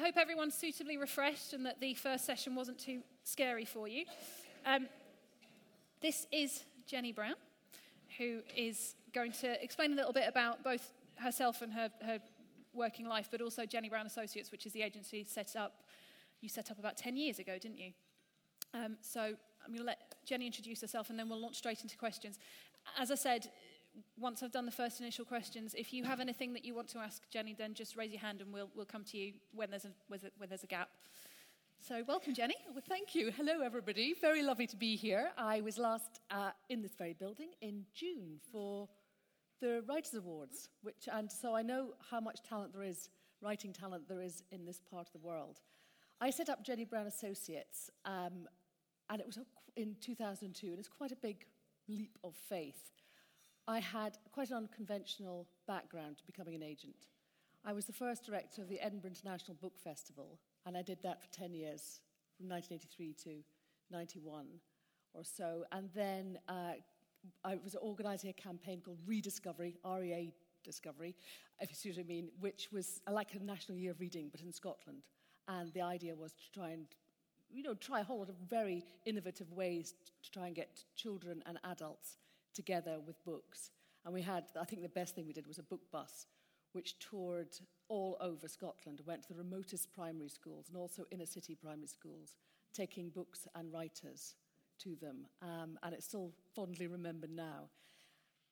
I hope everyone's suitably refreshed and that the first session wasn't too scary for you. Um, this is Jenny Brown, who is going to explain a little bit about both herself and her, her working life, but also Jenny Brown Associates, which is the agency set up, you set up about 10 years ago, didn't you? Um, so I'm going to let Jenny introduce herself and then we'll launch straight into questions. As I said, once I've done the first initial questions, if you have anything that you want to ask Jenny, then just raise your hand and we'll, we'll come to you when there's a, when there's a gap. So, welcome, Jenny. Well, thank you. Hello, everybody. Very lovely to be here. I was last uh, in this very building in June for the Writers' Awards, which, and so I know how much talent there is, writing talent there is in this part of the world. I set up Jenny Brown Associates, um, and it was in 2002, and it's quite a big leap of faith. I had quite an unconventional background to becoming an agent. I was the first director of the Edinburgh International Book Festival, and I did that for 10 years, from 1983 to 91 or so. And then uh, I was organising a campaign called Rediscovery, REA Discovery, if you see what I mean, which was like a National Year of Reading, but in Scotland. And the idea was to try and, you know, try a whole lot of very innovative ways to try and get children and adults together with books. And we had, I think the best thing we did was a book bus, which toured all over Scotland, went to the remotest primary schools and also inner city primary schools, taking books and writers to them. Um, and it's still fondly remembered now.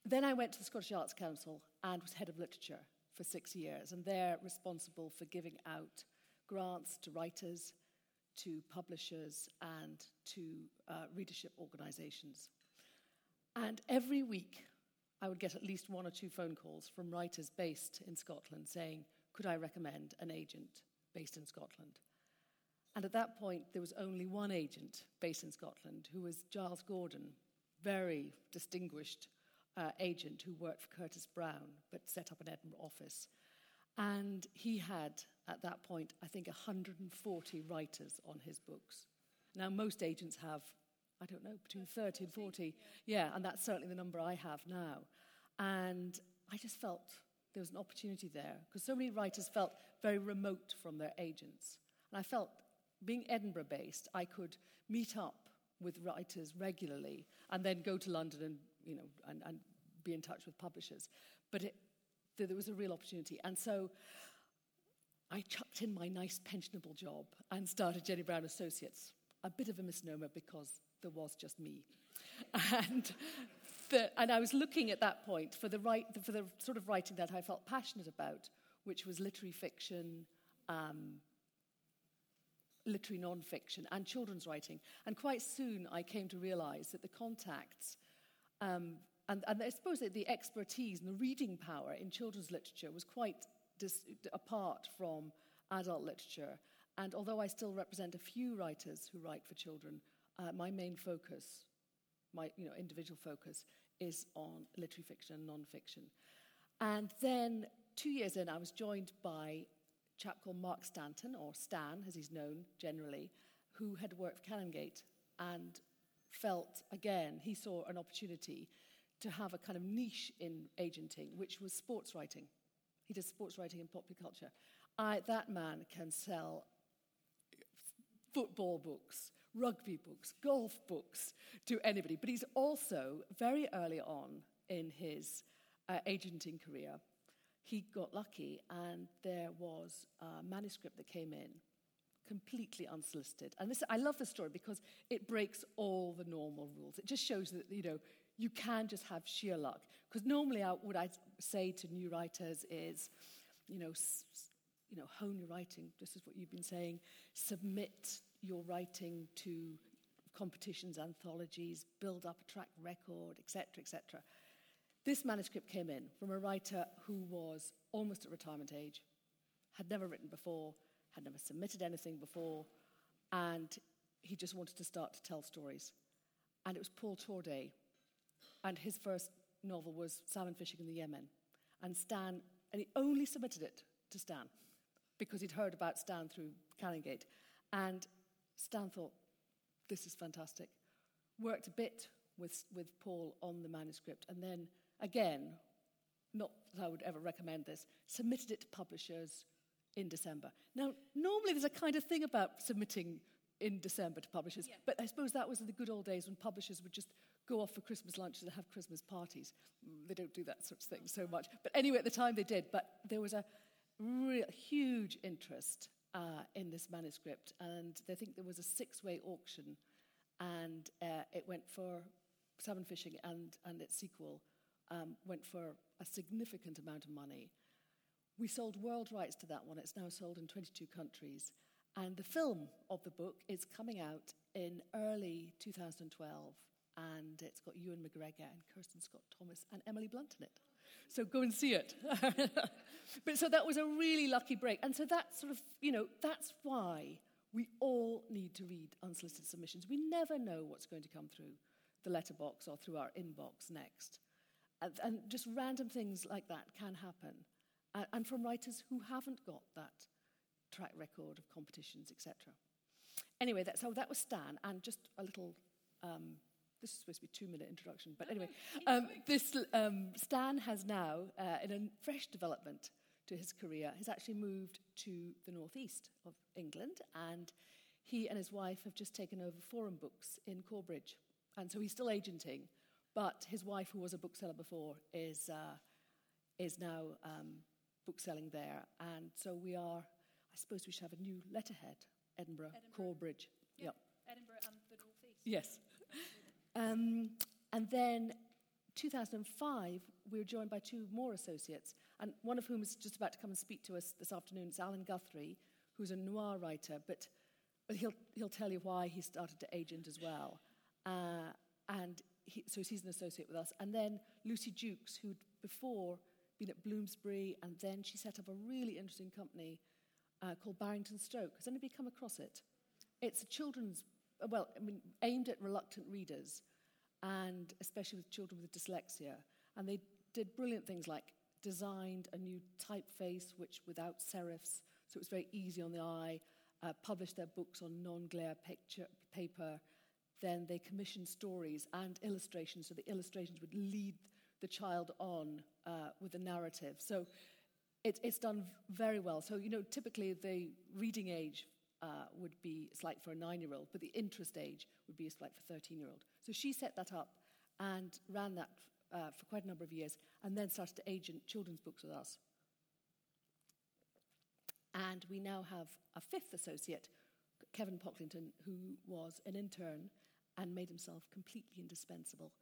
Then I went to the Scottish Arts Council and was head of literature for six years. And they're responsible for giving out grants to writers, to publishers, and to uh, readership organizations. And every week, I would get at least one or two phone calls from writers based in Scotland saying, Could I recommend an agent based in Scotland? And at that point, there was only one agent based in Scotland, who was Giles Gordon, very distinguished uh, agent who worked for Curtis Brown, but set up an Edinburgh office. And he had, at that point, I think 140 writers on his books. Now, most agents have I don't know, between 30 and 40. Yeah, and that's certainly the number I have now. And I just felt there was an opportunity there because so many writers felt very remote from their agents. And I felt, being Edinburgh based, I could meet up with writers regularly and then go to London and, you know, and, and be in touch with publishers. But it, there was a real opportunity. And so I chucked in my nice pensionable job and started Jenny Brown Associates. A bit of a misnomer because there was just me. And, the, and I was looking at that point for the, right, for the sort of writing that I felt passionate about, which was literary fiction, um, literary non-fiction, and children's writing. And quite soon I came to realize that the contacts um, and, and, I suppose that the expertise and the reading power in children's literature was quite dis- apart from adult literature. And although I still represent a few writers who write for children, uh, my main focus, my you know, individual focus, is on literary fiction and non-fiction. And then two years in, I was joined by a chap called Mark Stanton, or Stan, as he's known generally, who had worked for Canongate and felt, again, he saw an opportunity to have a kind of niche in agenting, which was sports writing. He does sports writing and popular culture. I, that man can sell football books, rugby books, golf books to anybody. But he's also, very early on in his uh, agenting career, he got lucky and there was a manuscript that came in completely unsolicited. And this, I love this story because it breaks all the normal rules. It just shows that, you know, you can just have sheer luck. Because normally I, what I say to new writers is, you know, s- you know, hone your writing, This is what you've been saying, submit your writing to competitions, anthologies, build up a track record, etc., etc. This manuscript came in from a writer who was almost at retirement age, had never written before, had never submitted anything before, and he just wanted to start to tell stories. And it was Paul Torday, and his first novel was Salmon Fishing in the Yemen. And Stan, and he only submitted it to Stan because he'd heard about Stan through Canongate. And Stan thought, this is fantastic. Worked a bit with, with Paul on the manuscript, and then again, not that I would ever recommend this, submitted it to publishers in December. Now, normally there's a kind of thing about submitting in December to publishers, Yeah. but I suppose that was in the good old days when publishers would just go off for Christmas lunches and have Christmas parties. Mm, They don't do that sort of thing so much. But anyway, at the time they did. But there was a real huge interest uh, in this manuscript, and I think there was a six-way auction, and uh, it went for Salmon Fishing and, and its sequel um, went for a significant amount of money. We sold world rights to that one. It's now sold in 22 countries. And the film of the book is coming out in early 2012. And it's got Ewan McGregor and Kristin Scott Thomas and Emily Blunt in it. So go and see it. but so that was a really lucky break. And so that's sort of, you know, that's why we all need to read unsolicited submissions. We never know what's going to come through the letterbox or through our inbox next. And, and just random things like that can happen. Uh, and from writers who haven't got that track record of competitions, etc. Anyway, that, so that was Stan, and just a little. Um, this is supposed to be a two-minute introduction, but anyway, um, this um, Stan has now, uh, in a fresh development to his career, has actually moved to the northeast of England, and he and his wife have just taken over Forum Books in Corbridge, and so he's still agenting, but his wife, who was a bookseller before, is uh, is now um, bookselling there, and so we are. I suppose we should have a new letterhead, Edinburgh, Edinburgh. Corbridge. Yeah. Yep. Edinburgh and the Northeast. Yes. Um, and then 2005, we were joined by two more associates, and one of whom is just about to come and speak to us this afternoon. It's Allan Guthrie, who's a noir writer, but, he'll, he'll tell you why he started to agent as well. Uh, and he, so he's an associate with us. And then Lucy Juckes, who'd before been at Bloomsbury, and then she set up a really interesting company uh, called Barrington Stoke. Has anybody come across it? It's a children's, well, I mean, aimed at reluctant readers, and especially with children with dyslexia. And they did brilliant things like designed a new typeface, which without serifs, so it was very easy on the eye. Uh, published their books on non-glare picture paper. Then they commissioned stories and illustrations, so the illustrations would lead the child on uh, with the narrative. So it, it's done very well. So, you know, typically the reading age uh, would be like for a nine year old, but the interest age would be like for 13 year old. So she set that up and ran that uh, for quite a number of years and then started to agent children's books with us. And we now have a fifth associate, Kevin Pocklington, who was an intern and made himself completely indispensable.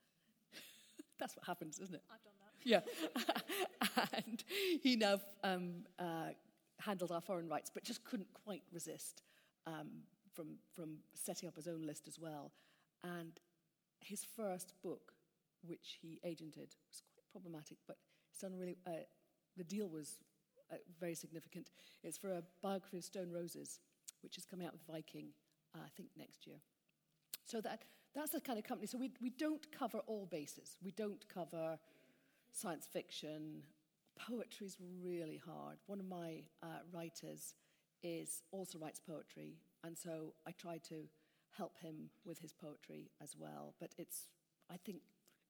That's what happens, isn't it? I've done that. Yeah. and he now um, uh, handled our foreign rights, but just couldn't quite resist um, from, from setting up his own list as well. And his first book, which he agented, was quite problematic, but it's done really, uh, the deal was uh, very significant. It's for a biography of Stone Roses, which is coming out with Viking, uh, I think, next year. So that, that's the kind of company. So we, we don't cover all bases. We don't cover science fiction. Poetry is really hard. One of my uh, writers is also writes poetry, and so I try to help him with his poetry as well. But it's, I think,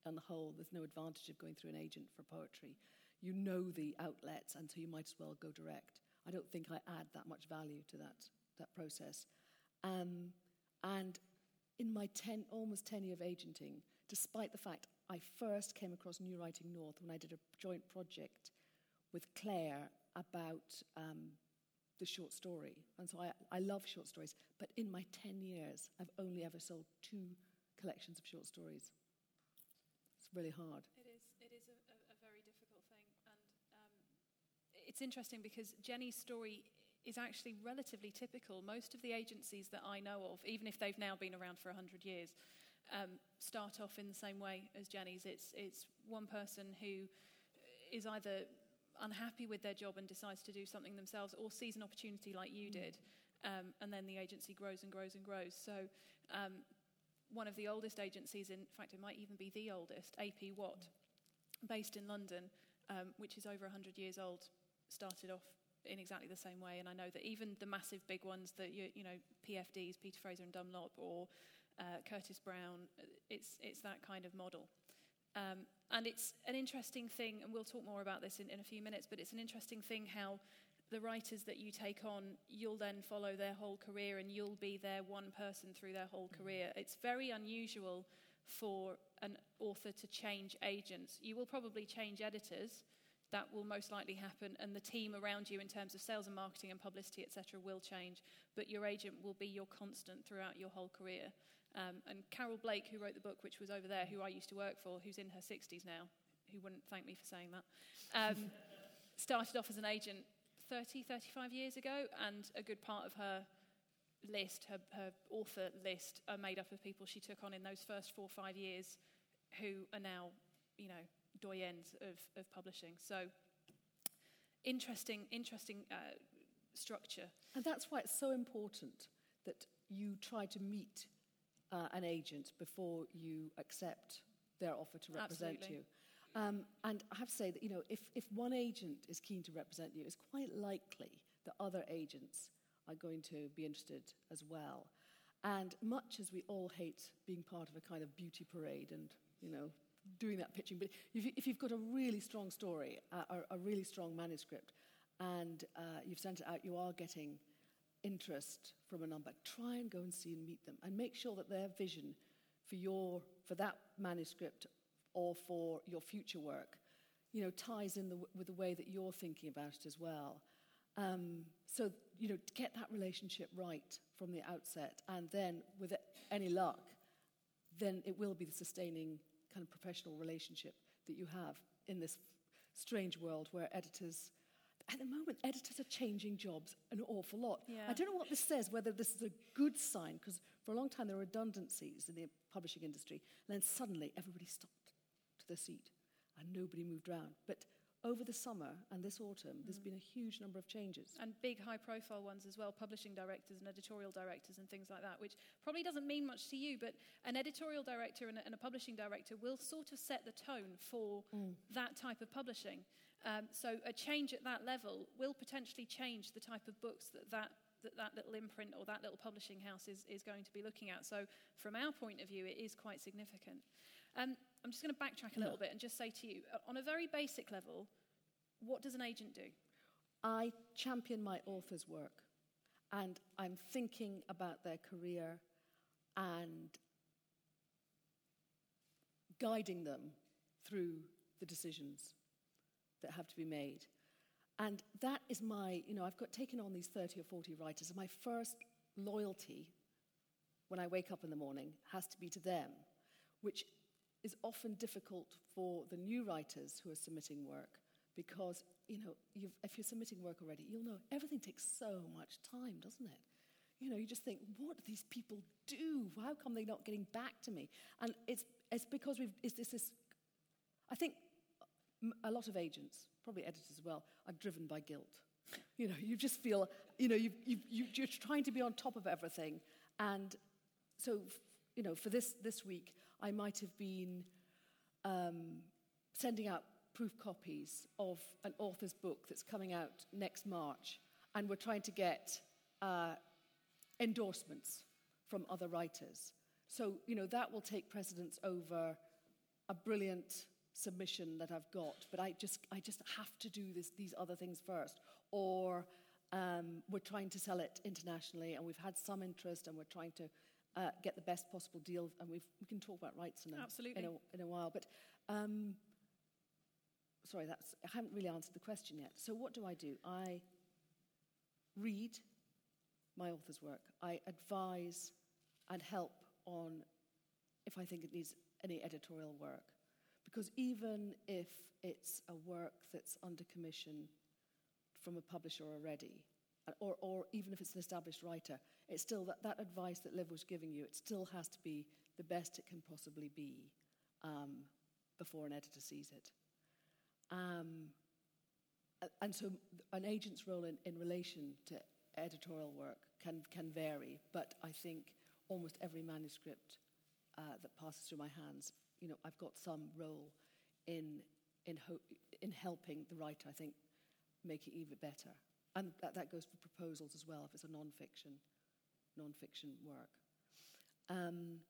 on the whole, there's no advantage of going through an agent for poetry. You know the outlets, and so you might as well go direct. I don't think I add that much value to that, that process. Um, and in my 10, almost 10 year of agenting, despite the fact I first came across New Writing North when I did a joint project with Claire about um, the short story. And so I, I love short stories, but in my 10 years, I've only ever sold two collections of short stories. It's really hard. It is. It is a, a, a very difficult thing, and um, it's interesting because Jenny's story is actually relatively typical. Most of the agencies that I know of, even if they've now been around for hundred years, um, start off in the same way as Jenny's. It's it's one person who is either unhappy with their job and decides to do something themselves, or sees an opportunity like you did, um, and then the agency grows and grows and grows. So. Um, one of the oldest agencies, in fact, it might even be the oldest, AP Watt, based in London, um, which is over 100 years old, started off in exactly the same way. And I know that even the massive big ones that you, you know, PFDs, Peter Fraser and Dunlop, or uh, Curtis Brown, it's it's that kind of model. Um, and it's an interesting thing, and we'll talk more about this in, in a few minutes. But it's an interesting thing how the writers that you take on, you'll then follow their whole career and you'll be their one person through their whole career. It's very unusual for an author to change agents. You will probably change editors. That will most likely happen, and the team around you, in terms of sales and marketing and publicity, etc., will change. But your agent will be your constant throughout your whole career. Um, and Carol Blake, who wrote the book, which was over there, who I used to work for, who's in her 60s now, who wouldn't thank me for saying that, um, started off as an agent 30, 35 years ago, and a good part of her list, her, her author list, are made up of people she took on in those first four or five years who are now, you know, doyens of, of publishing. So, interesting, interesting uh, structure. And that's why it's so important that you try to meet uh, an agent before you accept their offer to represent Absolutely. you. Um, and I have to say that, you know, if, if one agent is keen to represent you, it's quite likely that other agents are going to be interested as well. And much as we all hate being part of a kind of beauty parade and, you know, doing that pitching, but if, if you've got a really strong story, uh, or a really strong manuscript, and uh, you've sent it out, you are getting interest from a number. Try and go and see and meet them, and make sure that their vision for your for that manuscript or for your future work, you know, ties in the, with the way that you're thinking about it as well. Um, so, you know, get that relationship right from the outset, and then with any luck, then it will be the sustaining kind of professional relationship that you have in this strange world where editors, at the moment, editors are changing jobs an awful lot. Yeah. I don't know what this says, whether this is a good sign, because for a long time there were redundancies in the publishing industry, and then suddenly everybody stopped to their seat and nobody moved around. But over the summer and this autumn, there's mm. been a huge number of changes. And big high profile ones as well, publishing directors and editorial directors and things like that, which probably doesn't mean much to you, but an editorial director and a, and a publishing director will sort of set the tone for mm. that type of publishing. Um, so a change at that level will potentially change the type of books that that, that, that little imprint or that little publishing house is, is going to be looking at. So from our point of view, it is quite significant. Um, I'm just going to backtrack a little bit and just say to you, uh, on a very basic level, what does an agent do? I champion my author's work and I'm thinking about their career and guiding them through the decisions that have to be made. And that is my, you know, I've got taken on these 30 or 40 writers, and my first loyalty when I wake up in the morning has to be to them, which is often difficult for the new writers who are submitting work because, you know, if you're submitting work already, you'll know everything takes so much time, doesn't it? You know, you just think, what do these people do? How come they're not getting back to me? And it's, it's because we've, it's this, this, I think a lot of agents, probably editors as well, are driven by guilt. You know, you just feel, you know, you, you, you, you're trying to be on top of everything. And so, you know, for this, this week, I might have been um, sending out proof copies of an author's book that's coming out next March. And we're trying to get uh, endorsements from other writers. So, you know, that will take precedence over a brilliant submission that I've got, but I just, I just have to do this, these other things first. Or um, we're trying to sell it internationally, and we've had some interest, and we're trying to uh, get the best possible deal. And we've, we can talk about rights in a, Absolutely. in a, in a while. But um, sorry, that's, I haven't really answered the question yet. So, what do I do? I read my author's work, I advise and help on if I think it needs any editorial work. Because even if it's a work that's under commission from a publisher already, uh, or, or even if it's an established writer, it's still that, that advice that Liv was giving you, it still has to be the best it can possibly be um, before an editor sees it. Um, and so an agent's role in, in relation to editorial work can, can vary, but I think almost every manuscript uh, that passes through my hands, you know, I've got some role in, in, in helping the writer, I think, make it even better. And that, that goes for proposals as well, if it's a non-fiction, non-fiction work. Um,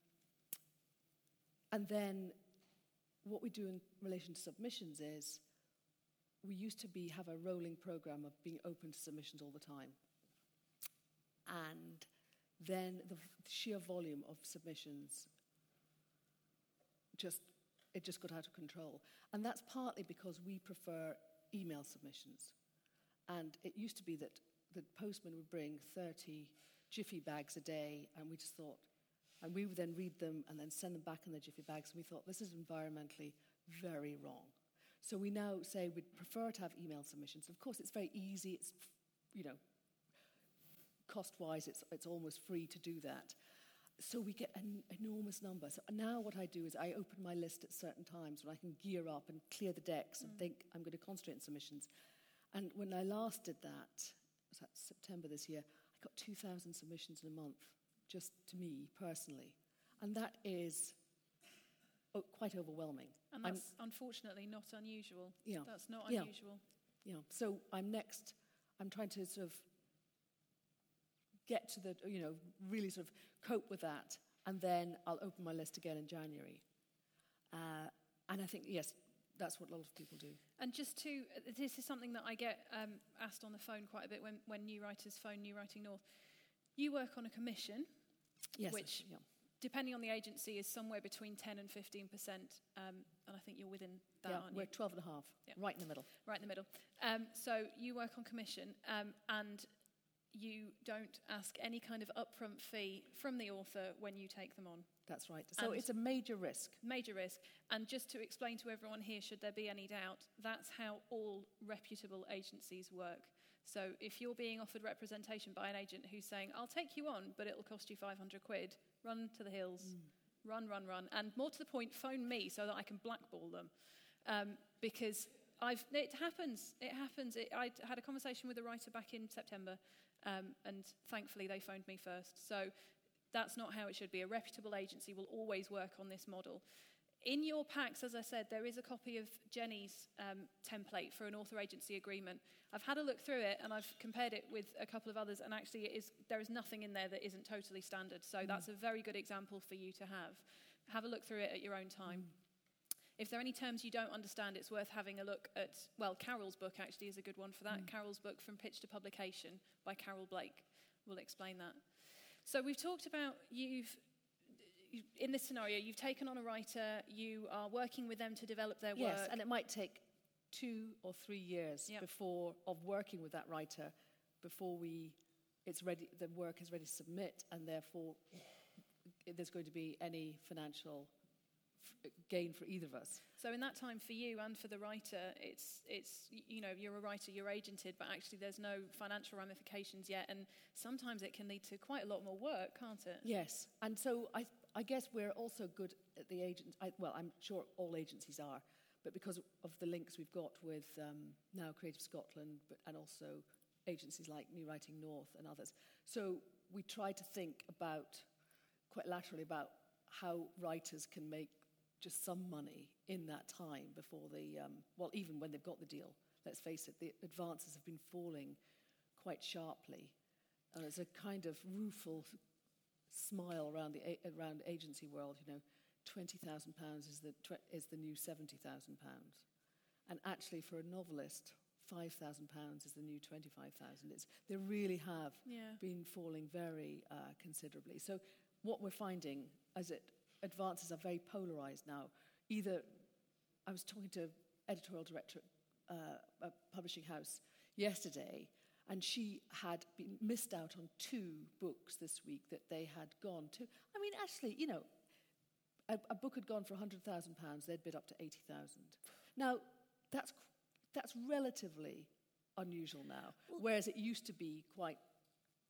and then what we do in relation to submissions is we used to be have a rolling program of being open to submissions all the time. And then the sheer volume of submissions just it just got out of control. And that's partly because we prefer email submissions. And it used to be that the postman would bring 30 jiffy bags a day, and we just thought, and we would then read them and then send them back in the jiffy bags. And we thought, this is environmentally very wrong. So we now say we'd prefer to have email submissions. Of course, it's very easy. It's, you know, cost-wise, it's, it's almost free to do that. So we get an enormous number. So now what I do is I open my list at certain times when I can gear up and clear the decks mm. and think I'm going to concentrate on submissions. And when I last did that, was that September this year, I got 2,000 submissions in a month, just to me personally. And that is oh, quite overwhelming. And that's I'm, unfortunately not unusual. Yeah. That's not unusual. Yeah. yeah. So I'm next, I'm trying to sort of get to the, you know, really sort of cope with that. And then I'll open my list again in January. Uh, and I think, yes, that's what a lot of people do. And just to, this is something that I get um, asked on the phone quite a bit when, when new writers phone New Writing North. You work on a commission, yes, which, yeah. depending on the agency, is somewhere between 10 and 15 percent. Um, and I think you're within that, yeah, aren't we're you? 12 and a half, yeah. right in the middle. Right in the middle. Um, so you work on commission, um, and you don't ask any kind of upfront fee from the author when you take them on. That's right. So and it's a major risk. Major risk. And just to explain to everyone here, should there be any doubt, that's how all reputable agencies work. So if you're being offered representation by an agent who's saying, I'll take you on, but it'll cost you 500 quid, run to the hills. Mm. Run, run, run. And more to the point, phone me so that I can blackball them. Um, because I've, it happens. It happens. It, I had a conversation with a writer back in September um, and thankfully, they phoned me first. So that's not how it should be. A reputable agency will always work on this model. In your packs, as I said, there is a copy of Jenny's um, template for an author agency agreement. I've had a look through it and I've compared it with a couple of others, and actually, it is, there is nothing in there that isn't totally standard. So mm. that's a very good example for you to have. Have a look through it at your own time. Mm. If there are any terms you don't understand, it's worth having a look at, well, Carol's book actually is a good one for that. Mm. Carol's book, From Pitch to Publication, by Carol Blake, will explain that. So we've talked about you've, in this scenario, you've taken on a writer, you are working with them to develop their work. Yes, and it might take two or three years yep. before, of working with that writer, before we, it's ready, the work is ready to submit, and therefore there's going to be any financial gain for either of us. So in that time for you and for the writer, it's it's you know you're a writer, you're agented, but actually there's no financial ramifications yet, and sometimes it can lead to quite a lot more work, can't it? Yes, and so I I guess we're also good at the agent. I, well, I'm sure all agencies are, but because of the links we've got with um, now Creative Scotland, but and also agencies like New Writing North and others, so we try to think about quite laterally about how writers can make just some money in that time before the, um, well, even when they've got the deal. Let's face it, the advances have been falling quite sharply. And there's a kind of rueful smile around the around agency world. You know, twenty thousand pounds is the is the new seventy thousand pounds, and actually for a novelist, five thousand pounds is the new twenty five thousand. It's they really have yeah. been falling very uh, considerably. So what we're finding as it advances are very polarized now. Either, I was talking to editorial director at uh, a publishing house yesterday, and she had been missed out on two books this week that they had gone to. I mean, actually, you know, a, a book had gone for £100,000, they'd bid up to 80000 Now, that's, that's relatively unusual now, whereas it used to be quite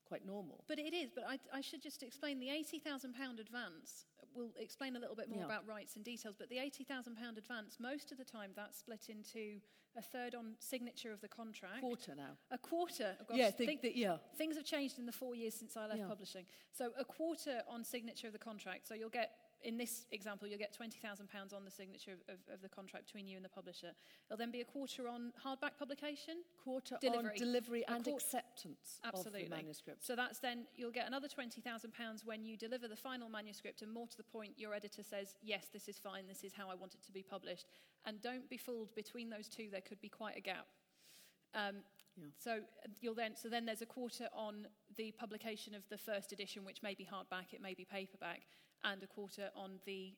quite normal. But it is. But I, I should just explain the eighty thousand pound advance. We'll explain a little bit more yeah. about rights and details. But the eighty thousand pound advance, most of the time, that's split into a third on signature of the contract. A quarter now. A quarter. Oh gosh, yeah, think, think, yeah. Things have changed in the four years since I left yeah. publishing. So a quarter on signature of the contract. So you'll get in this example, you'll get £20,000 on the signature of, of, of, the contract between you and the publisher. It'll then be a quarter on hardback publication, quarter delivery. on delivery and acceptance Absolutely. of the manuscript. So that's then, you'll get another £20,000 when you deliver the final manuscript, and more to the point, your editor says, yes, this is fine, this is how I want it to be published. And don't be fooled, between those two, there could be quite a gap. Um, yeah. So you'll then, so then there's a quarter on the publication of the first edition, which may be hardback, it may be paperback, and a quarter on the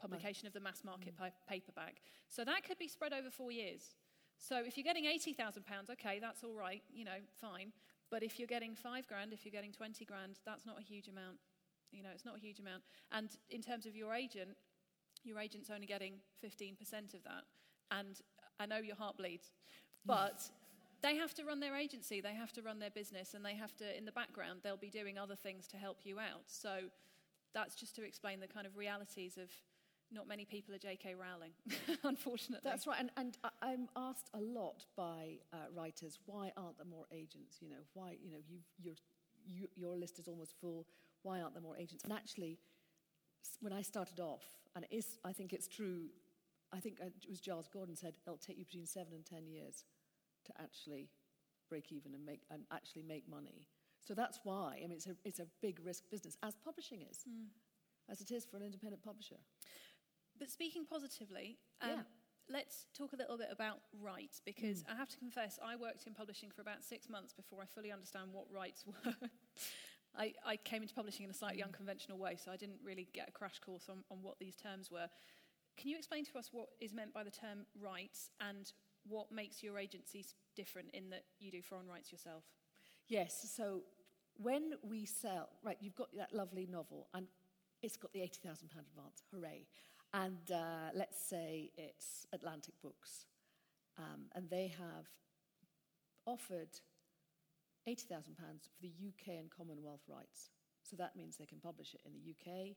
publication of the mass market mm. paperback. So that could be spread over four years. So if you're getting £80,000, okay, that's all right, you know, fine. But if you're getting five grand, if you're getting 20 grand, that's not a huge amount. You know, it's not a huge amount. And in terms of your agent, your agent's only getting 15% of that. And I know your heart bleeds, but they have to run their agency, they have to run their business, and they have to, in the background, they'll be doing other things to help you out. So that's just to explain the kind of realities of not many people are J.K. Rowling, unfortunately. That's right, and, and I'm asked a lot by uh, writers, why aren't there more agents? You know, why, you know, you, you, your list is almost full, why aren't there more agents? And actually, when I started off, and it is, I think it's true, I think uh, it was Giles Gordon said, it'll take you between seven and ten years to actually break even and, make, and actually make money. So that's why, I mean, it's a, it's a big risk business, as publishing is, mm. as it is for an independent publisher. But speaking positively, um, yeah. let's talk a little bit about rights, because mm. I have to confess, I worked in publishing for about six months before I fully understand what rights were. I, I, came into publishing in a slightly unconventional way, so I didn't really get a crash course on, on what these terms were. Can you explain to us what is meant by the term rights and what makes your agency different in that you do foreign rights yourself? Yes, so when we sell, right, you've got that lovely novel and it's got the £80,000 advance, hooray. And uh, let's say it's Atlantic Books, um, and they have offered £80,000 for the UK and Commonwealth rights. So that means they can publish it in the UK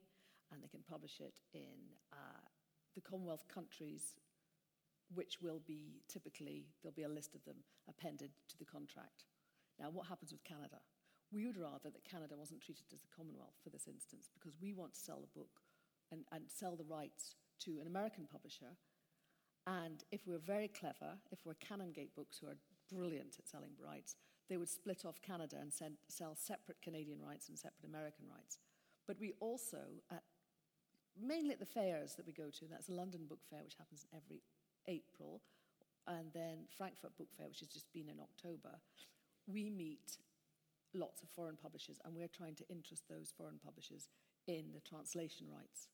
and they can publish it in uh, the Commonwealth countries which will be typically, there'll be a list of them appended to the contract. Now, what happens with Canada? We would rather that Canada wasn't treated as a Commonwealth for this instance because we want to sell the book and, and sell the rights to an American publisher. And if we're very clever, if we're Canongate Books, who are brilliant at selling rights, they would split off Canada and send, sell separate Canadian rights and separate American rights. But we also, at, mainly at the fairs that we go to, that's the London Book Fair, which happens every April, and then Frankfurt Book Fair, which has just been in October, we meet lots of foreign publishers, and we're trying to interest those foreign publishers in the translation rights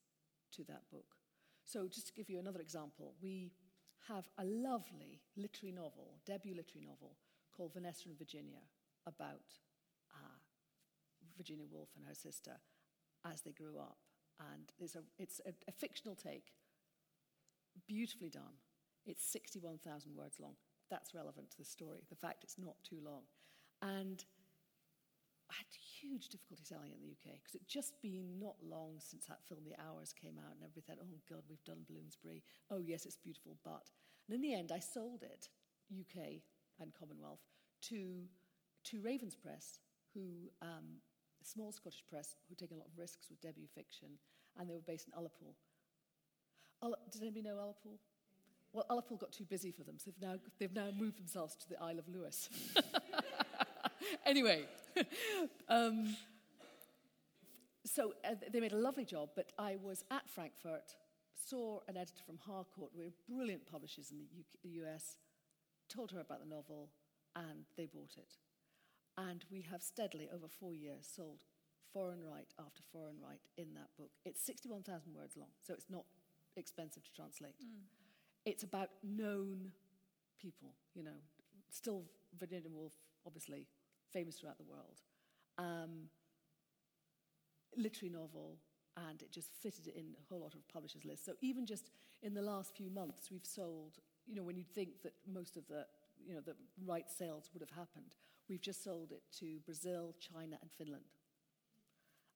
to that book. So, just to give you another example, we have a lovely literary novel, debut literary novel, called Vanessa and Virginia, about uh, Virginia Woolf and her sister as they grew up. And it's a, it's a, a fictional take, beautifully done. It's 61,000 words long. That's relevant to the story, the fact it's not too long. And I had huge difficulty selling it in the UK because it'd just been not long since that film, The Hours, came out, and everybody thought, oh God, we've done Bloomsbury. Oh, yes, it's beautiful, but. And in the end, I sold it, UK and Commonwealth, to, to Ravens Press, who, um, a small Scottish press, who take a lot of risks with debut fiction, and they were based in Ullapool. Ull- Did anybody know Ullapool? Well, Ullapool got too busy for them, so they've now, they've now moved themselves to the Isle of Lewis. anyway, um, so uh, they made a lovely job, but I was at Frankfurt, saw an editor from Harcourt, were brilliant publishers in the, UK, the US, told her about the novel, and they bought it. And we have steadily, over four years, sold foreign right after foreign right in that book. It's 61,000 words long, so it's not expensive to translate. Mm. It's about known people, you know, still Virginia Woolf, obviously, famous throughout the world. Um, literary novel, and it just fitted in a whole lot of publishers' lists. So even just in the last few months, we've sold, you know, when you'd think that most of the, you know, the right sales would have happened, we've just sold it to Brazil, China, and Finland.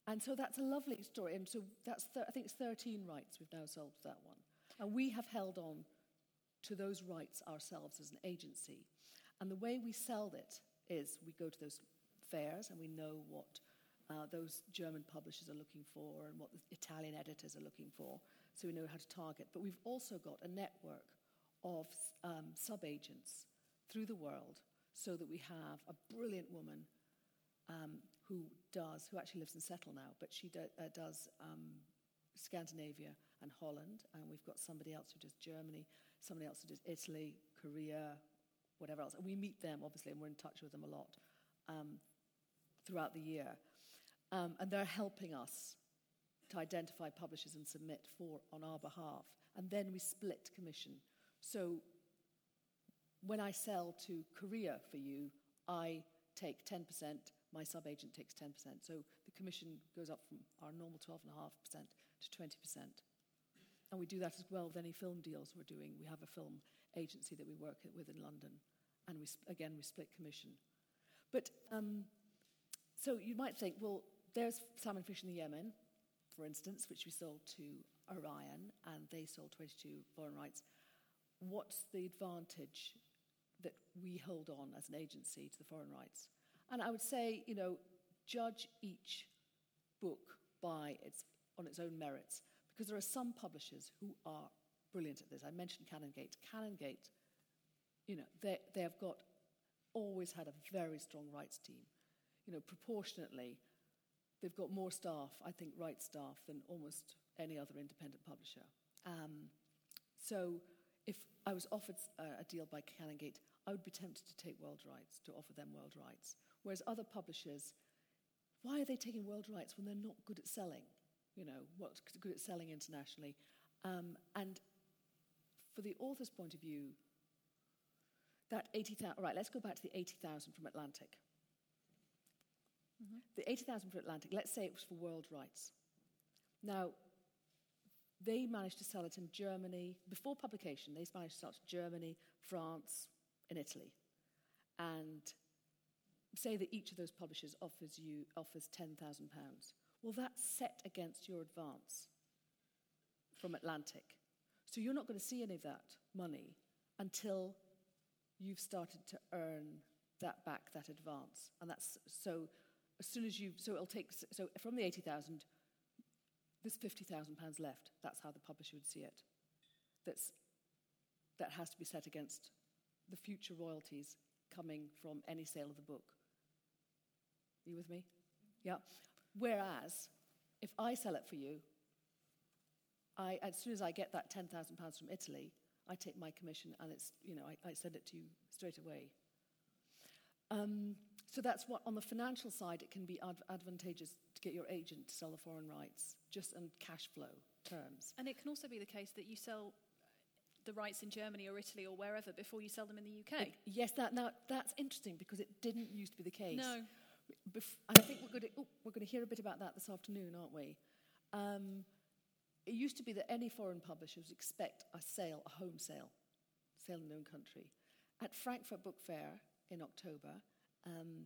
And so that's a lovely story. And so that's, I think it's 13 rights we've now sold that one. And we have held on to those rights ourselves as an agency. And the way we sell it is we go to those fairs and we know what uh, those German publishers are looking for and what the Italian editors are looking for, so we know how to target. But we've also got a network of um, sub agents through the world so that we have a brilliant woman um, who does, who actually lives in Settle now, but she do, uh, does um, Scandinavia and Holland, and we've got somebody else who does Germany, somebody else who does Italy, Korea, whatever else. And we meet them, obviously, and we're in touch with them a lot um, throughout the year. Um, and they're helping us to identify publishers and submit for on our behalf. And then we split commission. So when I sell to Korea for you, I take 10%, my sub agent takes 10%. So the commission goes up from our normal 12.5% to 20%. And we do that as well with any film deals we're doing. We have a film agency that we work with in London, and we, again, we split commission. But um, so you might think, well, there's Salmon Fishing in the Yemen, for instance, which we sold to Orion, and they sold 22 foreign rights. What's the advantage that we hold on as an agency to the foreign rights? And I would say, you know, judge each book by its, on its own merits, because there are some publishers who are brilliant at this. I mentioned Canongate. Canongate, you know, they, they have got always had a very strong rights team. You know, proportionately, they've got more staff, I think, rights staff, than almost any other independent publisher. Um, so if I was offered a, deal by Canongate, I would be tempted to take world rights, to offer them world rights. Whereas other publishers, why are they taking world rights when they're not good at selling? You know, what's good at selling internationally? Um, and for the author's point of view, that 80,000, right, let's go back to the 80,000 from Atlantic. Mm-hmm. The 80,000 for Atlantic, let's say it was for world rights. Now, they managed to sell it in Germany. Before publication, they managed to sell it to Germany, France, and Italy. And say that each of those publishers offers you offers £10,000. Well, that's set against your advance from Atlantic. So you're not going to see any of that money until you've started to earn that back, that advance. And that's so as soon as you, so it'll take, so from the 80,000, there's 50,000 pounds left. That's how the publisher would see it. That's, that has to be set against the future royalties coming from any sale of the book. Are you with me? Yeah. Whereas, if I sell it for you, I, as soon as I get that £10,000 from Italy, I take my commission and it's, you know, I, I send it to you straight away. Um, so that's what, on the financial side, it can be ad- advantageous to get your agent to sell the foreign rights, just in cash flow terms. And it can also be the case that you sell the rights in Germany or Italy or wherever before you sell them in the UK. It, yes, that, now, that's interesting because it didn't used to be the case. No. Bef- and I think we're going, to, oh, we're going to hear a bit about that this afternoon, aren't we? Um, it used to be that any foreign publishers expect a sale, a home sale, sale in their own country. At Frankfurt Book Fair in October, um,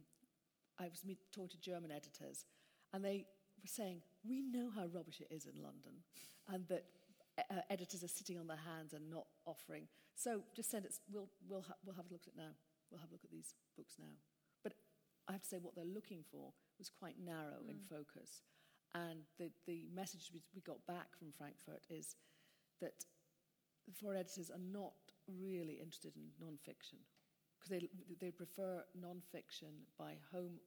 I was meet, talking to German editors, and they were saying, We know how rubbish it is in London, and that uh, editors are sitting on their hands and not offering. So just send it, we'll, we'll, ha- we'll have a look at it now. We'll have a look at these books now. But I have to say, what they're looking for was quite narrow mm. in focus. And the, the message we got back from Frankfurt is that the foreign editors are not really interested in non-fiction because they, they prefer non-fiction by home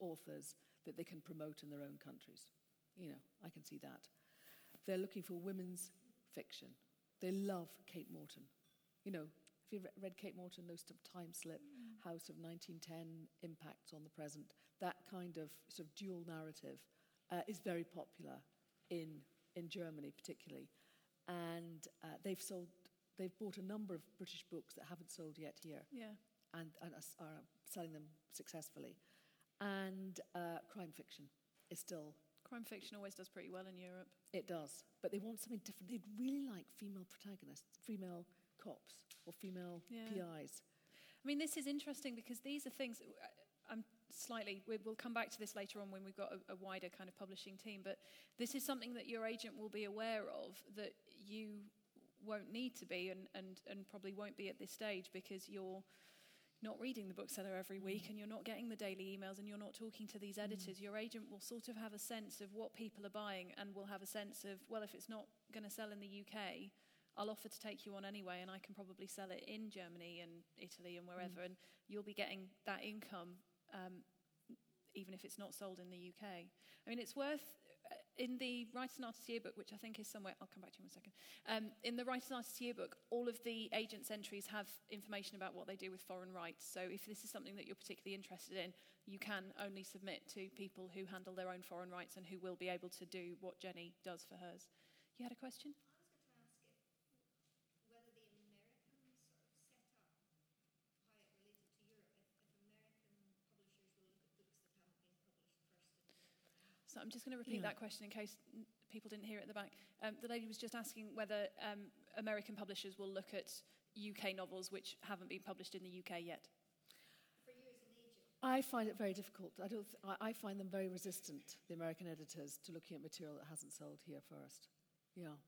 authors that they can promote in their own countries. You know, I can see that. They're looking for women's fiction. They love Kate Morton. You know, have you read Kate Morton, those time slip, mm. House of 1910 impacts on the present, that kind of sort of dual narrative uh, is very popular in, in Germany, particularly. And uh, they've sold, they've bought a number of British books that haven't sold yet here. Yeah. And, and are selling them successfully. And uh, crime fiction is still. Crime fiction always does pretty well in Europe. It does. But they want something different. They'd really like female protagonists, female cops, or female yeah. PIs. I mean, this is interesting because these are things. Slightly, we'll come back to this later on when we've got a, a, wider kind of publishing team, but this is something that your agent will be aware of that you won't need to be and, and, and probably won't be at this stage because you're, not reading the bookseller every week mm. and you're not getting the daily emails and you're not talking to these mm. editors, your agent will sort of have a sense of what people are buying and will have a sense of, well, if it's not going to sell in the UK, I'll offer to take you on anyway and I can probably sell it in Germany and Italy and wherever, mm. and you'll be getting that income um, even if it's not sold in the UK. I mean, it's worth uh, in the Writers and Artists Yearbook, which I think is somewhere, I'll come back to you in a second. Um, in the Writers and Artists Yearbook, all of the agents' entries have information about what they do with foreign rights. So if this is something that you're particularly interested in, you can only submit to people who handle their own foreign rights and who will be able to do what Jenny does for hers. You had a question? So I'm just going to repeat yeah. that question in case people didn't hear it at the back. Um, the lady was just asking whether um, American publishers will look at UK novels which haven't been published in the UK yet. I find it very difficult. I, don't th- I find them very resistant, the American editors, to looking at material that hasn't sold here first. Yeah.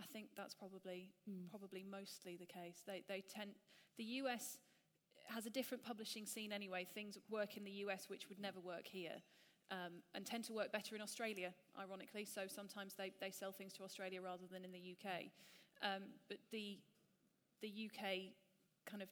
I think that's probably mm. probably mostly the case. They they tend the US has a different publishing scene anyway. Things work in the US which would never work here um, and tend to work better in Australia, ironically. So sometimes they, they sell things to Australia rather than in the UK. Um, but the, the UK kind of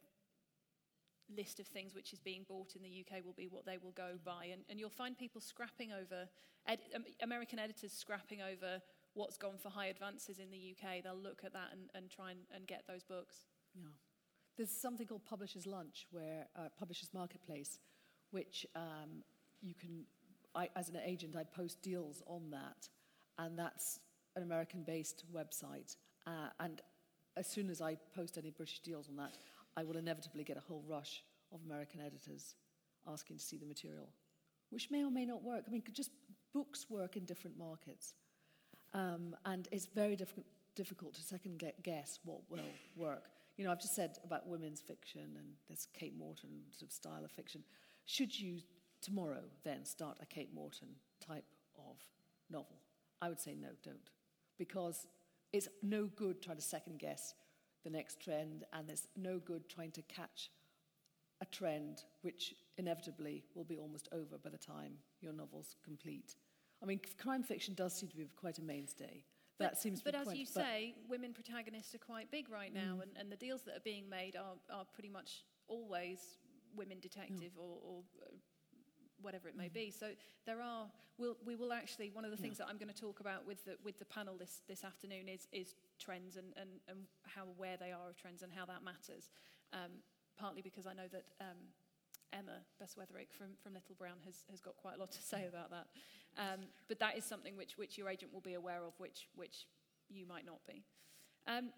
list of things which is being bought in the UK will be what they will go by. And, and you'll find people scrapping over, ed, um, American editors scrapping over what's gone for high advances in the UK. They'll look at that and, and try and, and get those books. Yeah. There's something called Publishers Lunch, where uh, Publishers Marketplace, which um, you can I, as an agent, I post deals on that, and that's an American based website. Uh, and as soon as I post any British deals on that, I will inevitably get a whole rush of American editors asking to see the material, which may or may not work. I mean, just books work in different markets. Um, and it's very diff- difficult to second guess what will work. You know, I've just said about women's fiction and this Kate Morton sort of style of fiction. Should you tomorrow then start a Kate Morton type of novel? I would say no, don't. Because it's no good trying to second guess the next trend, and there's no good trying to catch a trend which inevitably will be almost over by the time your novel's complete. I mean, crime fiction does seem to be quite a mainstay. That but, seems but as quite, you say, women protagonists are quite big right now, mm. and, and the deals that are being made are, are pretty much always women detective or, or whatever it may be. So there are, we'll, we will actually, one of the things yeah. that I'm going to talk about with the, with the panel this, this afternoon is, is trends and, and, and how aware they are of trends and how that matters. Um, partly because I know that um, Emma Beswetherick from, from Little Brown has, has got quite a lot to say about that. Um, but that is something which, which your agent will be aware of, which, which you might not be. Um,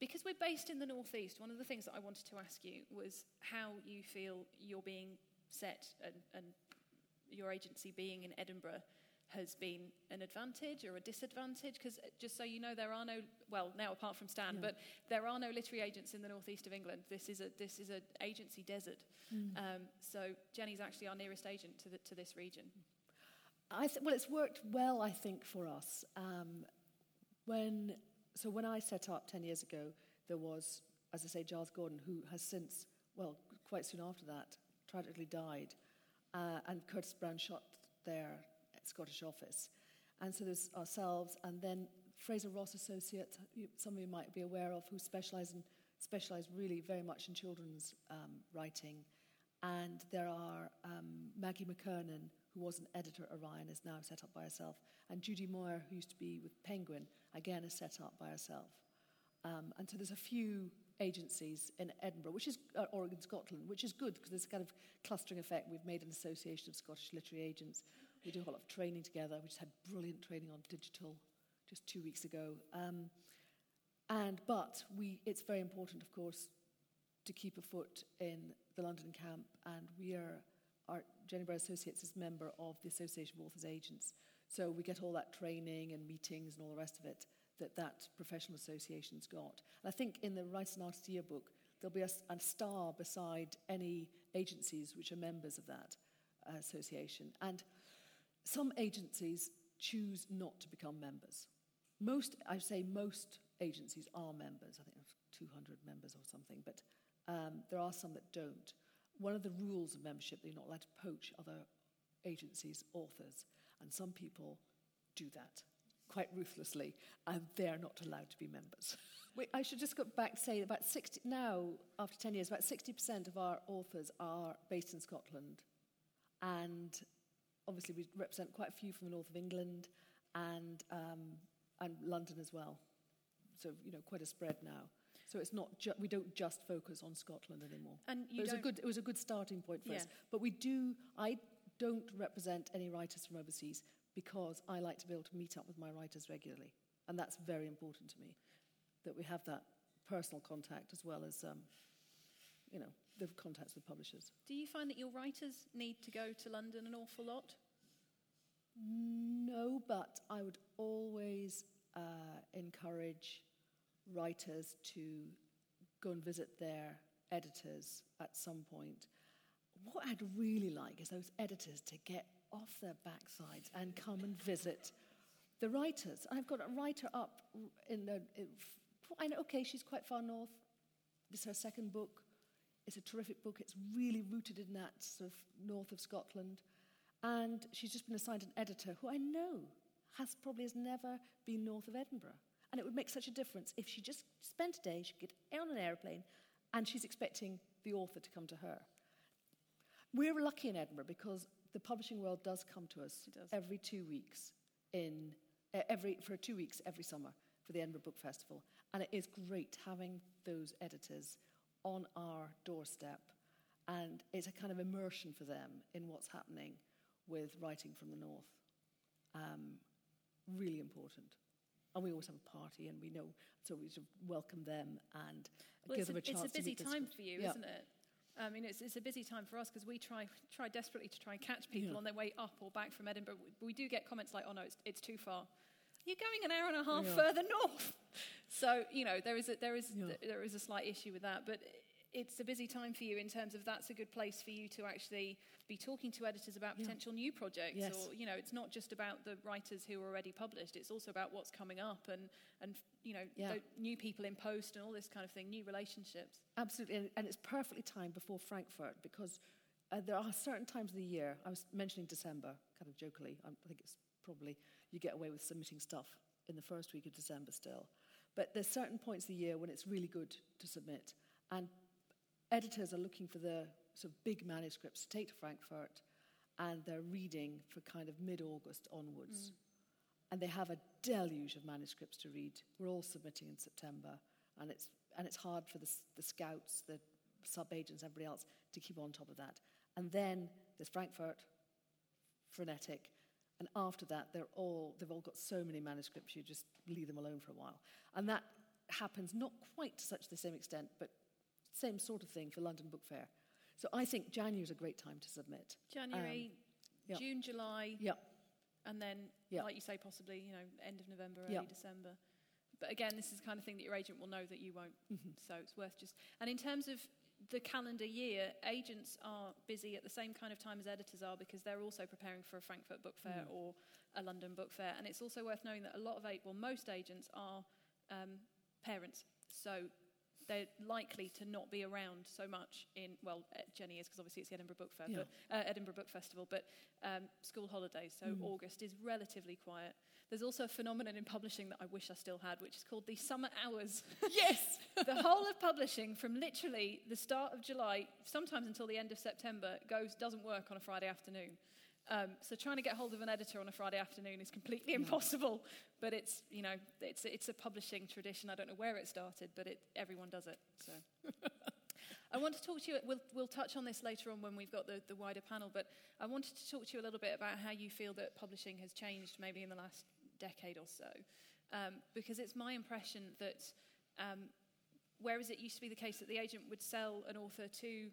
because we're based in the Northeast, one of the things that I wanted to ask you was how you feel you're being set and, and your agency being in Edinburgh has been an advantage or a disadvantage? Because uh, just so you know, there are no, well, now apart from Stan, but there are no literary agents in the northeast of England. This is a this is an agency desert. Mm. Um, so Jenny's actually our nearest agent to the, to this region. I th- well, it's worked well, I think, for us. Um, when so when I set up ten years ago, there was, as I say, Giles Gordon, who has since, well, quite soon after that, tragically died, uh, and Curtis Brown shot their Scottish office. And so there's ourselves, and then Fraser Ross Associates, some of you might be aware of, who specialise in specialise really very much in children's um, writing. And there are um, Maggie McKernan, who was an editor at Orion, is now set up by herself. And Judy Moir, who used to be with Penguin, again is set up by herself. Um, and so there's a few agencies in Edinburgh, which is uh, Oregon, Scotland, which is good because there's a kind of clustering effect. We've made an association of Scottish literary agents. We do a lot of training together. We just had brilliant training on digital just two weeks ago. Um, and but we, it's very important, of course, to keep a foot in the London camp, and we are our Jenny Brown Associates is member of the Association of Authors Agents. So we get all that training and meetings and all the rest of it that that professional association's got. And I think in the Writers and Artists Yearbook, there'll be a, a star beside any agencies which are members of that uh, association. And some agencies choose not to become members. Most, I say most agencies are members. I think there's 200 members or something. But Um, there are some that don't. One of the rules of membership, that you're not allowed to poach other agencies' authors, and some people do that quite ruthlessly, and they're not allowed to be members. Wait, I should just go back say about 60 now after 10 years about 60% of our authors are based in Scotland. And obviously we represent quite a few from the north of England and um, and London as well. So you know quite a spread now. So it's not ju- we don't just focus on Scotland anymore. And you it was a good it was a good starting point for us. But we do I don't represent any writers from overseas because I like to be able to meet up with my writers regularly and that's very important to me that we have that personal contact as well as um, you know the contacts with publishers Do you find that your writers need to go to London an awful lot? No, but I would always uh, encourage writers to go and visit their editors at some point. What I'd really like is those editors to get off their backsides and come and visit the writers. I've got a writer up in the. I know, okay, she's quite far north. This is her second book. It's a terrific book. It's really rooted in that sort of north of Scotland. And she's just been assigned an editor who I know has probably has never been north of Edinburgh. And it would make such a difference if she just spent a day, she could get on an aeroplane, and she's expecting the author to come to her. We're lucky in Edinburgh because the publishing world does come to us every two weeks in uh, every for two weeks every summer for the Edinburgh Book Festival, and it is great having those editors on our doorstep, and it's a kind of immersion for them in what's happening with writing from the north. Um, really important. And we always have a party, and we know, so we should welcome them and Well, give them a, a chance it's a busy time for you, Yeah. isn't it? I mean, it's, it's a busy time for us because we try try desperately to try and catch people Yeah. on their way up or back from Edinburgh. We, do get comments like, "Oh no, it's, it's too far." You're going an hour and a half Yeah. further north, so you know there is a, there is Yeah. there is a slight issue with that, but. It's a busy time for you in terms of that's a good place for you to actually be talking to editors about Yeah. potential new projects. Yes. Or, you know, it's not just about the writers who are already published, it's also about what's coming up and, and you know, Yeah. the new people in post and all this kind of thing, new relationships. Absolutely, and, and it's perfectly timed before Frankfurt because uh, there are certain times of the year. I was mentioning December, kind of jokily. I think it's probably you get away with submitting stuff in the first week of December still, but there's certain points of the year when it's really good to submit, and editors are looking for the sort of big manuscripts to take to Frankfurt, and they're reading for kind of mid-August onwards. Mm. and they have a deluge of manuscripts to read. We're all submitting in September, and it's and it's hard for the, the scouts, the sub agents, everybody else to keep on top of that. And then there's Frankfurt, frenetic, and after that they're all they've all got so many manuscripts you just leave them alone for a while, and that happens not quite to such the same extent, but same sort of thing for London Book Fair. So I think January is a great time to submit. January, yeah. June, July, Yeah, and then, Yeah. like you say, possibly, you know, end of November, early. December. But again, this is the kind of thing that your agent will know that you won't. Mm-hmm. So it's worth just. And in terms of the calendar year, agents are busy at the same kind of time as editors are because they're also preparing for a Frankfurt Book Fair Mm. or a London Book Fair. And it's also worth knowing that a lot of, well, most agents are um, parents. So they're likely to not be around so much in, well, uh, Jenny is because obviously it's the Edinburgh Book Fair, Yeah. but uh, Edinburgh Book Festival, but um, school holidays, so Mm. August is relatively quiet. There's also a phenomenon in publishing that I wish I still had, which is called the summer hours. yes. the whole of publishing, from literally the start of July, sometimes until the end of September, goes doesn't work on a Friday afternoon. Um, so trying to get hold of an editor on a Friday afternoon is completely impossible. But it's you know it's it's a publishing tradition. I don't know where it started, but it everyone does it. So. I want to talk to you, we'll, we'll touch on this later on when we've got the, the wider panel, but I wanted to talk to you a little bit about how you feel that publishing has changed maybe in the last decade or so. Um, because it's my impression that um, whereas it used to be the case that the agent would sell an author to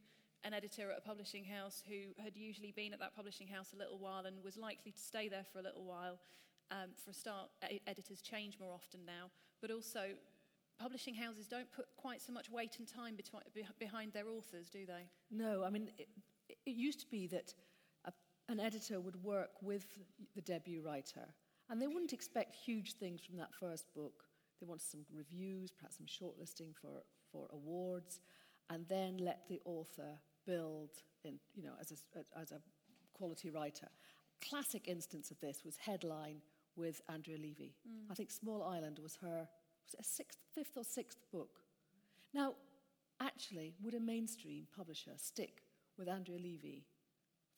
an editor at a publishing house who had usually been at that publishing house a little while and was likely to stay there for a little while, um, for a start, e- editors change more often now, but also publishing houses don't put quite so much weight and time betwi- beh- behind their authors, do they? No, I mean, it, it used to be that a, an editor would work with the debut writer, and they wouldn't expect huge things from that first book. They wanted some reviews, perhaps some shortlisting for, for awards, and then let the author build in, you know, as a, as a quality writer. Classic instance of this was Headline with Andrea Levy. Mm. I think Small Island was her was it a sixth, fifth or sixth book. Now, actually, would a mainstream publisher stick with Andrea Levy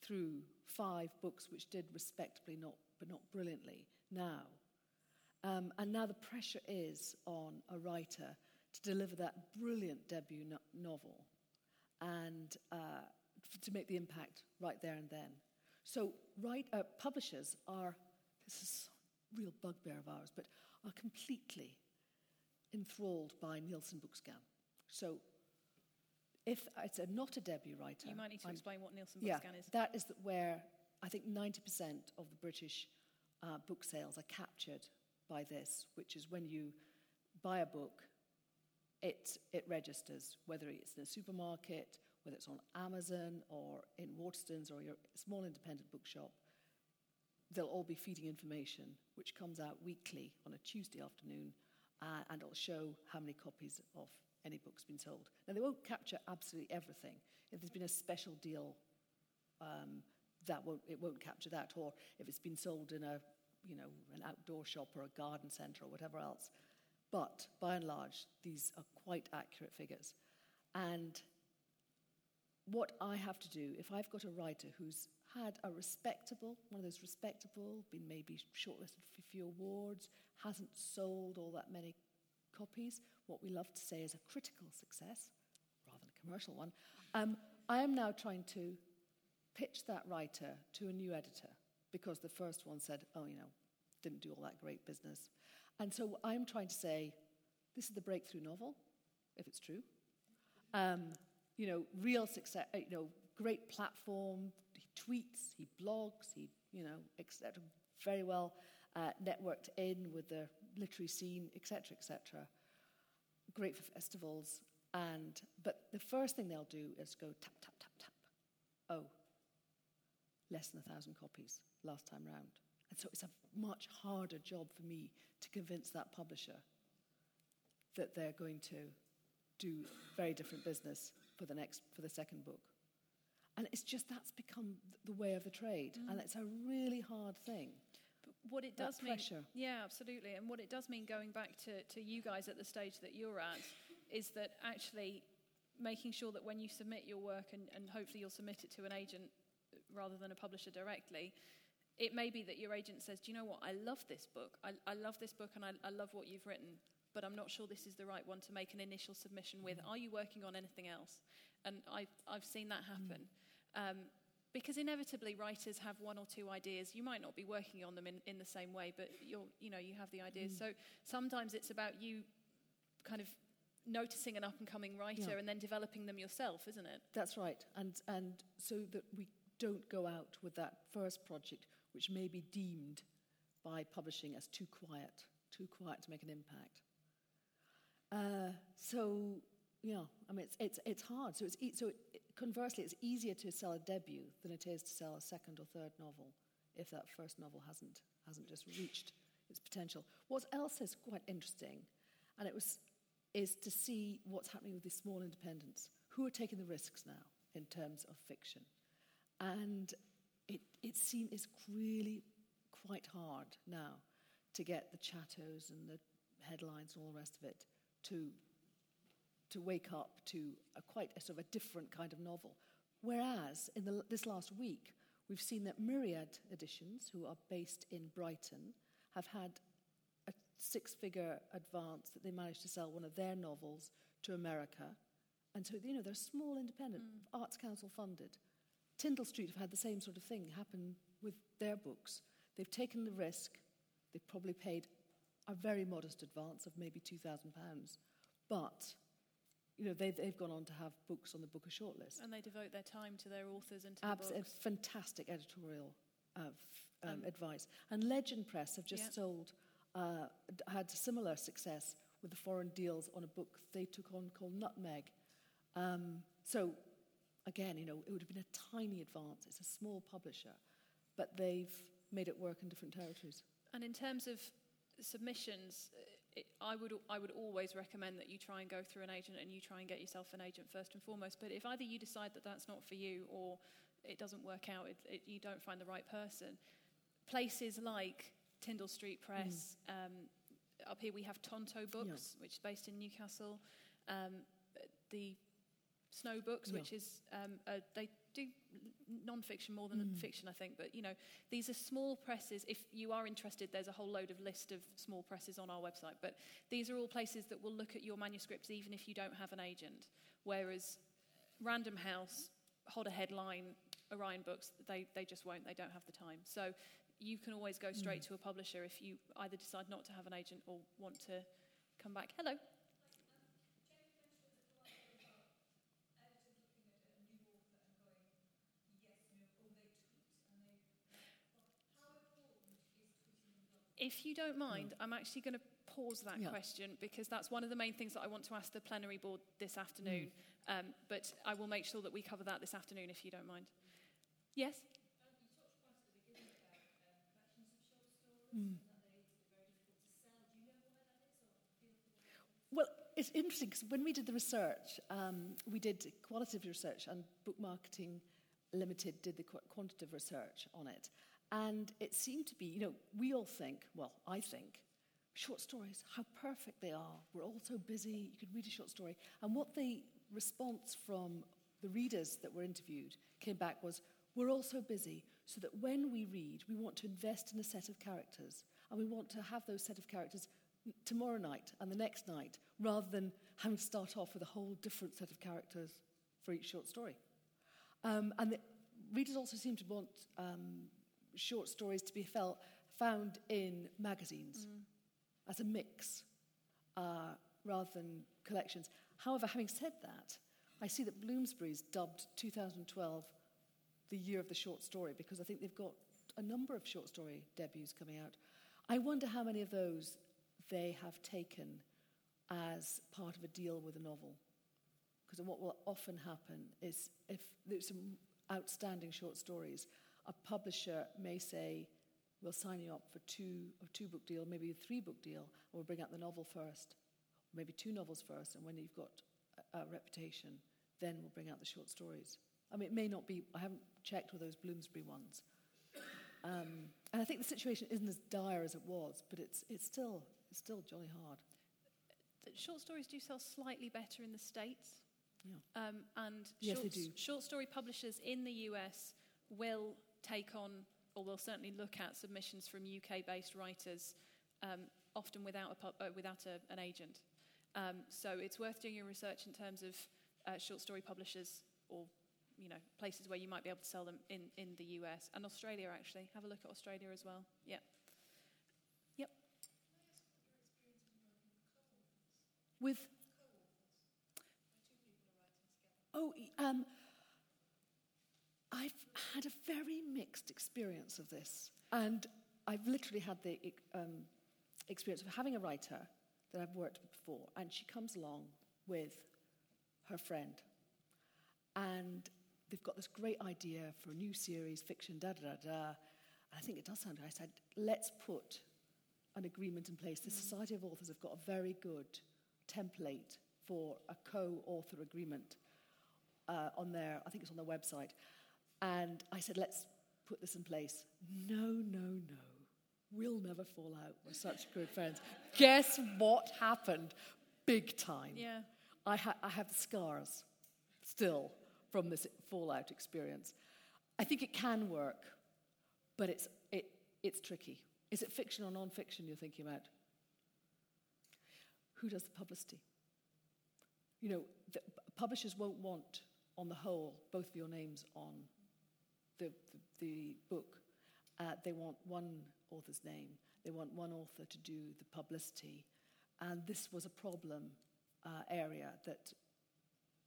through five books which did respectably, not, but not brilliantly, now? Um, and now the pressure is on a writer to deliver that brilliant debut no- novel and uh, to make the impact right there and then. So, right, uh, publishers are, this is a real bugbear of ours, but are completely enthralled by Nielsen Bookscan. So, if it's a, not a debut writer. You might need to I'm, explain what Nielsen yeah, Bookscan is. That is where I think 90% of the British uh, book sales are captured by this, which is when you buy a book, it, it registers, whether it's in a supermarket, whether it's on Amazon or in Waterstones or your small independent bookshop, they'll all be feeding information which comes out weekly on a Tuesday afternoon uh, and it'll show how many copies of any book's been sold. Now, they won't capture absolutely everything. If there's been a special deal, um, that won't, it won't capture that. Or if it's been sold in a, you know, an outdoor shop or a garden centre or whatever else. But by and large, these are quite accurate figures. And what I have to do, if I've got a writer who's had a respectable, one of those respectable, been maybe shortlisted for a few awards, hasn't sold all that many copies, what we love to say is a critical success, rather than a commercial one, um, I am now trying to pitch that writer to a new editor because the first one said, oh, you know, didn't do all that great business. And so I'm trying to say, this is the breakthrough novel, if it's true. Um, you know, real success, uh, you know, great platform. He tweets, he blogs, he, you know, etc. Very well uh, networked in with the literary scene, etc., etc. Great for festivals. And but the first thing they'll do is go tap tap tap tap. Oh, less than a thousand copies last time round. And so it's a much harder job for me to convince that publisher that they're going to do very different business for the next for the second book. And it's just that's become the way of the trade, mm. and it's a really hard thing. But what it does mean, yeah, absolutely, and what it does mean going back to, to you guys at the stage that you're at is that actually making sure that when you submit your work and, and hopefully you'll submit it to an agent rather than a publisher directly, it may be that your agent says, Do you know what? I love this book. I, I love this book and I, I, love what you've written, but I'm not sure this is the right one to make an initial submission with. Mm. Are you working on anything else? And I've, I've seen that happen. Mm. Um, because inevitably writers have one or two ideas. You might not be working on them in, in the same way, but you're, you know, you have the ideas. Mm. So sometimes it's about you kind of noticing an up and coming writer yeah. and then developing them yourself, isn't it? That's right. And, and so that we don't go out with that first project, which may be deemed by publishing as too quiet, too quiet to make an impact. Uh, so, yeah, I mean, it's, it's, it's hard. So, it's, so it, conversely, it's easier to sell a debut than it is to sell a second or third novel if that first novel hasn't, hasn't just reached its potential. What else is quite interesting, and it was, is to see what's happening with these small independents. Who are taking the risks now in terms of fiction? And it, it seems it's really quite hard now to get the chattos and the headlines and all the rest of it to, to wake up to a quite a sort of a different kind of novel. Whereas in the, this last week, we've seen that Myriad Editions, who are based in Brighton, have had a six figure advance that they managed to sell one of their novels to America. And so, you know, they're small independent, mm. Arts Council funded. Tindal Street have had the same sort of thing happen with their books. They've taken the risk, they've probably paid a very modest advance of maybe £2,000, but you know, they've, they've gone on to have books on the Booker shortlist. And they devote their time to their authors and to Abs- the books. Fantastic editorial uh, um, um, advice. And Legend Press have just yeah. sold, uh, had similar success with the foreign deals on a book they took on called Nutmeg. Um, so again, you know, it would have been a tiny advance. It's a small publisher, but they've made it work in different territories. And in terms of submissions, it, I, would, I would always recommend that you try and go through an agent and you try and get yourself an agent first and foremost. But if either you decide that that's not for you or it doesn't work out, it, it, you don't find the right person, places like Tindal Street Press, mm. um, up here we have Tonto Books, yeah. which is based in Newcastle. Um, the Snow Books, yeah. which is um, they do non-fiction more than mm. fiction, I think. But you know, these are small presses. If you are interested, there's a whole load of list of small presses on our website. But these are all places that will look at your manuscripts, even if you don't have an agent. Whereas Random House, Hodder Headline, Orion Books, they they just won't. They don't have the time. So you can always go straight mm. to a publisher if you either decide not to have an agent or want to come back. Hello. If you don't mind, I'm actually going to pause that yeah. question because that's one of the main things that I want to ask the plenary board this afternoon. Mm. Um, but I will make sure that we cover that this afternoon if you don't mind. Yes? Mm. Well, it's interesting because when we did the research, um, we did qualitative research, and Book Marketing Limited did the quantitative research on it. And it seemed to be, you know, we all think, well, I think, short stories, how perfect they are. We're all so busy, you could read a short story. And what the response from the readers that were interviewed came back was, we're all so busy, so that when we read, we want to invest in a set of characters. And we want to have those set of characters tomorrow night and the next night, rather than having to start off with a whole different set of characters for each short story. Um, and the readers also seem to want um, short stories to be felt, found in magazines mm. as a mix uh, rather than collections. However, having said that, I see that Bloomsbury's dubbed 2012 the year of the short story because I think they've got a number of short story debuts coming out. I wonder how many of those they have taken as part of a deal with a novel. Because what will often happen is if there's some outstanding short stories, a publisher may say, we'll sign you up for two, a two book deal, maybe a three book deal, or we'll bring out the novel first, maybe two novels first, and when you've got a, a reputation, then we'll bring out the short stories. I mean, it may not be, I haven't checked with those Bloomsbury ones. Um, and I think the situation isn't as dire as it was, but it's, it's, still, it's still jolly hard. The short stories do sell slightly better in the States. Yeah. Um, and yes, short, they do. short story publishers in the US will take on, or will certainly look at submissions from UK based writers, um, often without, a, uh, without a, an agent. Um, so it's worth doing your research in terms of uh, short story publishers or you know places where you might be able to sell them in, in the US and Australia actually. Have a look at Australia as well. Yeah. Yep. With Oh, um, I've had a very mixed experience of this. And I've literally had the um, experience of having a writer that I've worked with before, and she comes along with her friend. And they've got this great idea for a new series, fiction, da da da da. I think it does sound. I said, let's put an agreement in place. The Society of Authors have got a very good template for a co-author agreement uh, on their. I think it's on their website. And I said, let's put this in place. No, no, no. We'll never fall out. We're such good friends. Guess what happened? Big time. Yeah. I, ha- I have scars still from this fallout experience. I think it can work, but it's, it, it's tricky. Is it fiction or non-fiction you're thinking about? Who does the publicity? You know, the publishers won't want, on the whole, both of your names on the, the, book, uh, they want one author's name. They want one author to do the publicity. And this was a problem uh, area that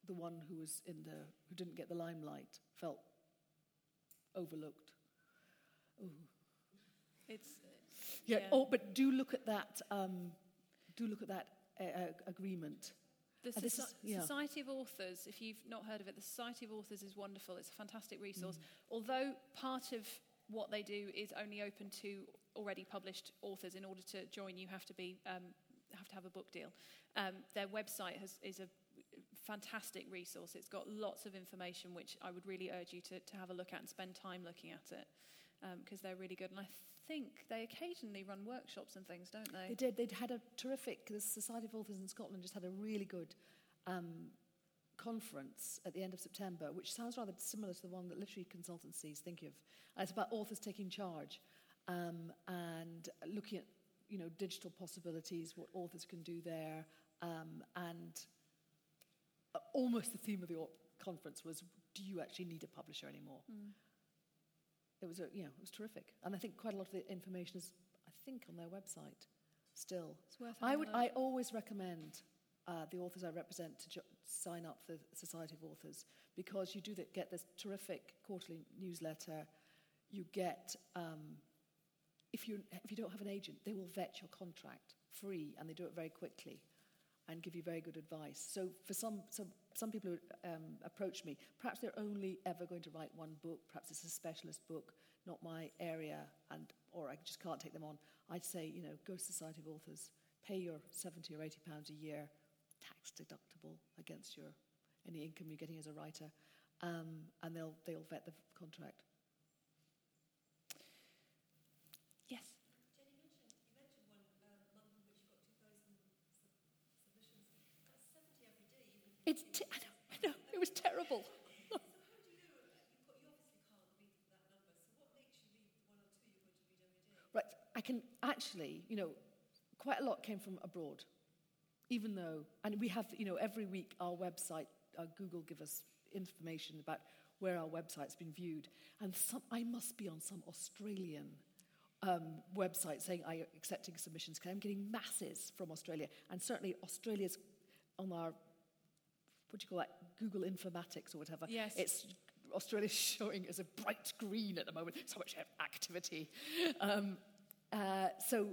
the one who was in the, who didn't get the limelight felt overlooked. Ooh. It's, yeah. yeah. Oh, but do look at that, um, do look at that uh, uh agreement. The is, yeah. Society of Authors, if you've not heard of it, the Society of Authors is wonderful. It's a fantastic resource. Mm. Although part of what they do is only open to already published authors. In order to join, you have to be um, have to have a book deal. Um, their website has, is a fantastic resource. It's got lots of information, which I would really urge you to, to have a look at and spend time looking at it because um, they're really good. And I think they occasionally run workshops and things, don't they? They did. They'd had a terrific, the Society of Authors in Scotland just had a really good um, conference at the end of September, which sounds rather similar to the one that literary consultancies think of. And it's about authors taking charge um, and looking at you know digital possibilities, what authors can do there, um, and uh, almost the theme of the conference was, "Do you actually need a publisher anymore?" Mm. It was a, you know it was terrific, and I think quite a lot of the information is I think on their website still. It's worth I would I always recommend uh, the authors I represent to sign up for the Society of Authors because you do the, get this terrific quarterly newsletter. You get, um, if, you, if you don't have an agent, they will vet your contract free and they do it very quickly and give you very good advice. So for some, some, some people who um, approach me, perhaps they're only ever going to write one book, perhaps it's a specialist book, not my area, and, or I just can't take them on. I'd say, you know, go to Society of Authors, pay your 70 or 80 pounds a year, tax deductible against your any income you're getting as a writer, um, and they'll they'll vet the contract. Yes. It's t- I, know, I know it was terrible. right, I can actually, you know, quite a lot came from abroad even though, and we have, you know, every week our website, uh, Google give us information about where our website's been viewed. And some, I must be on some Australian um, website saying I'm accepting submissions because I'm getting masses from Australia. And certainly Australia's on our, what do you call that, Google Informatics or whatever. Yes. It's Australia's showing as a bright green at the moment, so much activity. Um, uh, so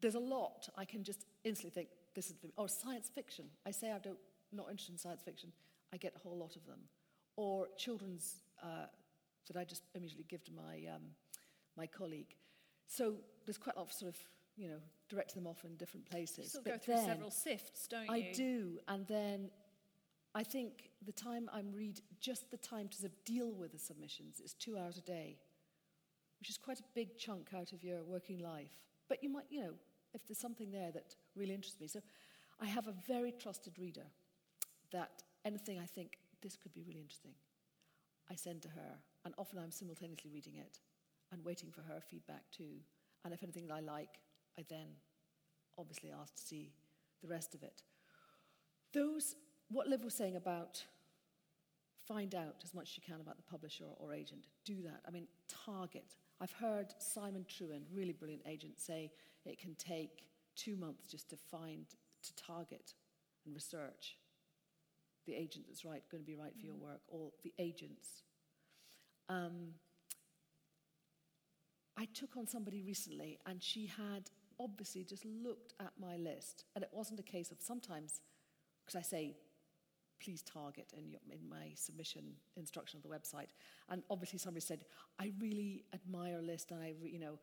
there's a lot I can just instantly think, this is, or science fiction. I say I don't, not interested in science fiction. I get a whole lot of them. Or children's uh, that I just immediately give to my, um, my colleague. So there's quite a lot of sort of, you know, direct them off in different places. You sort of go through several sifts, don't you? I do. And then I think the time I'm read, just the time to sort of deal with the submissions is two hours a day, which is quite a big chunk out of your working life. But you might, you know, if there's something there that really interests me. So I have a very trusted reader that anything I think this could be really interesting, I send to her. And often I'm simultaneously reading it and waiting for her feedback too. And if anything I like, I then obviously ask to see the rest of it. Those, what Liv was saying about find out as much as you can about the publisher or agent, do that. I mean, target. I've heard Simon Trewin, really brilliant agent, say it can take two months just to find, to target and research the agent that's right, going to be right for your mm. work, or the agents. Um, I took on somebody recently, and she had obviously just looked at my list, and it wasn't a case of sometimes, because I say, please target in, your, in my submission instruction of the website, and obviously somebody said, I really admire list, and I, you know,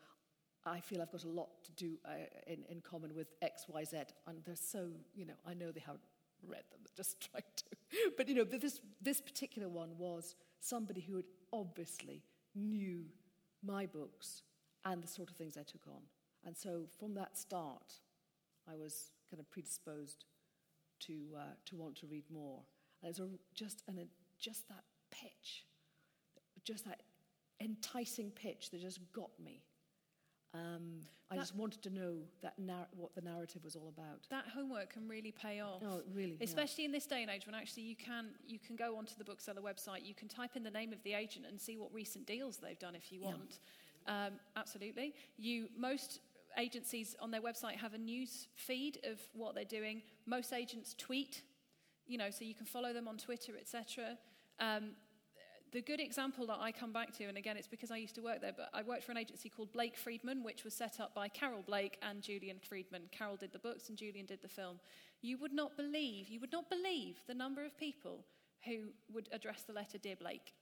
I feel I've got a lot to do uh, in, in common with X, Y, Z, and they're so, you know, I know they haven't read them, they're just trying to. But, you know, this, this particular one was somebody who had obviously knew my books and the sort of things I took on. And so from that start, I was kind of predisposed to, uh, to want to read more. And a, just, and a, just that pitch, just that enticing pitch that just got me. Um, I that, just wanted to know that nar- what the narrative was all about. That homework can really pay off. Oh, really, especially yeah. in this day and age when actually you can you can go onto the bookseller website, you can type in the name of the agent and see what recent deals they've done if you want. Yeah. Um, absolutely, you most agencies on their website have a news feed of what they're doing. Most agents tweet, you know, so you can follow them on Twitter, etc. Um, the good example that I come back to, and again, it's because I used to work there, but I worked for an agency called Blake Friedman, which was set up by Carol Blake and Julian Friedman. Carol did the books and Julian did the film. You would not believe, you would not believe the number of people who would address the letter Dear Blake.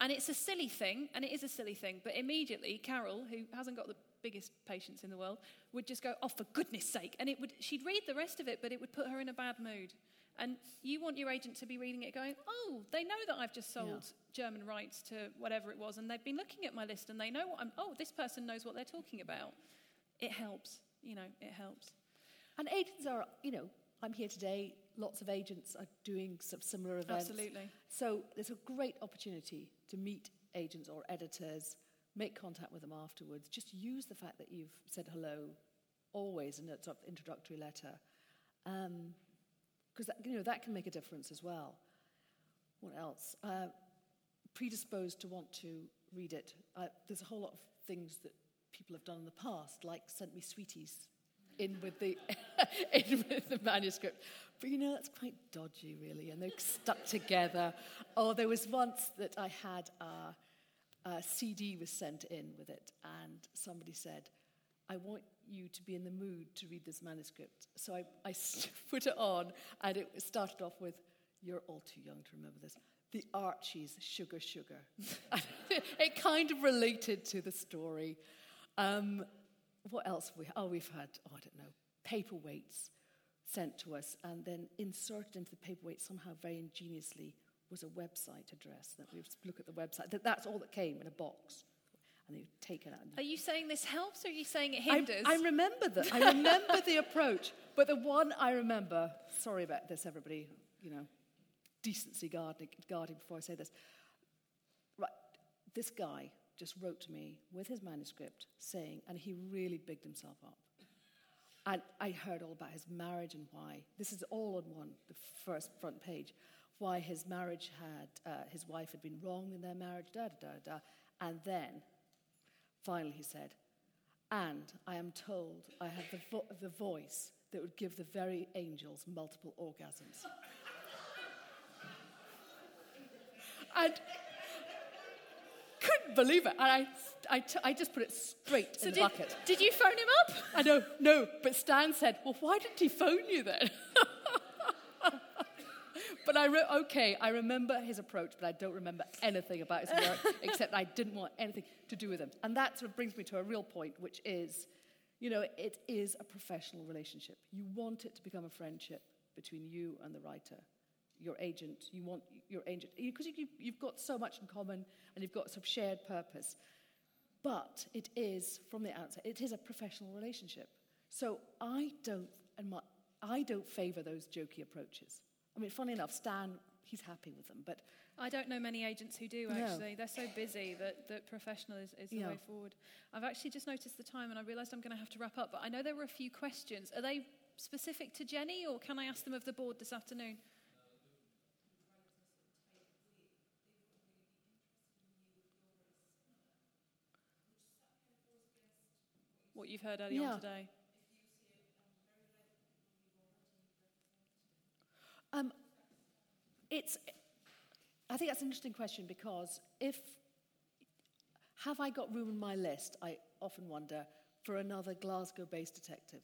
And it's a silly thing, and it is a silly thing, but immediately Carol, who hasn't got the biggest patience in the world, would just go, oh, for goodness sake. And it would, she'd read the rest of it, but it would put her in a bad mood. And you want your agent to be reading it going, oh, they know that I've just sold yeah. German rights to whatever it was, and they've been looking at my list and they know what I'm, oh, this person knows what they're talking about. It helps, you know, it helps. And agents are, you know, I'm here today, lots of agents are doing some similar events. Absolutely. So there's a great opportunity to meet agents or editors, make contact with them afterwards. Just use the fact that you've said hello always in a sort of introductory letter. Um, because you know that can make a difference as well. What else? Uh, predisposed to want to read it. Uh, there's a whole lot of things that people have done in the past, like sent me sweeties in with the in with the manuscript. But you know that's quite dodgy, really, and they're stuck together. Oh, there was once that I had a, a CD was sent in with it, and somebody said, "I want you to be in the mood to read this manuscript. So I, I put it on, and it started off with, You're all too young to remember this. The Archies, Sugar Sugar. it kind of related to the story. Um, what else? We, oh, we've had, oh, I don't know, paperweights sent to us, and then inserted into the paperweight somehow very ingeniously was a website address. That we look at the website. That, that's all that came in a box and they've taken it. Are you saying this helps or are you saying it hinders? I, I remember that. I remember the approach. But the one I remember, sorry about this, everybody, you know, decency guarding, guarding before I say this. Right, this guy just wrote to me with his manuscript saying, and he really bigged himself up. And I heard all about his marriage and why. This is all on one, the first front page. Why his marriage had, uh, his wife had been wrong in their marriage, da da da da. And then Finally, he said, And I am told I have the, vo- the voice that would give the very angels multiple orgasms. and couldn't believe it. And I, I, t- I just put it straight so in the bucket. Did you phone him up? I know, no. But Stan said, Well, why didn't he phone you then? But I, re- okay, I remember his approach, but I don't remember anything about his work except I didn't want anything to do with him. And that sort of brings me to a real point, which is, you know, it is a professional relationship. You want it to become a friendship between you and the writer, your agent. You want your agent, because you, you've got so much in common and you've got some shared purpose. But it is, from the outset, it is a professional relationship. So I don't, and my, I don't favour those jokey approaches. I mean, funny enough, Stan, he's happy with them, but. I don't know many agents who do, actually. No. They're so busy that, that professional is, is the yeah. way forward. I've actually just noticed the time and I realised I'm going to have to wrap up, but I know there were a few questions. Are they specific to Jenny or can I ask them of the board this afternoon? What you've heard earlier yeah. on today? Um, it's, I think that's an interesting question because if, have I got room in my list, I often wonder, for another Glasgow based detective?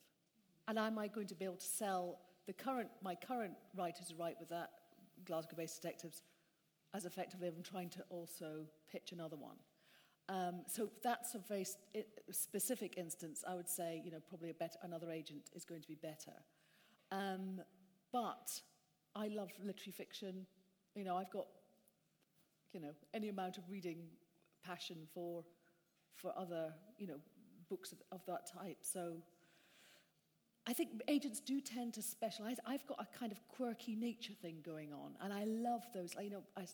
And am I going to be able to sell the current, my current writers who write with that Glasgow based detectives as effectively as I'm trying to also pitch another one? Um, so that's a very specific instance. I would say, you know, probably a better, another agent is going to be better. Um, but I love literary fiction. You know, I've got, you know, any amount of reading passion for, for other, you know, books of, of that type. So I think agents do tend to specialize. I've got a kind of quirky nature thing going on, and I love those. You know, I,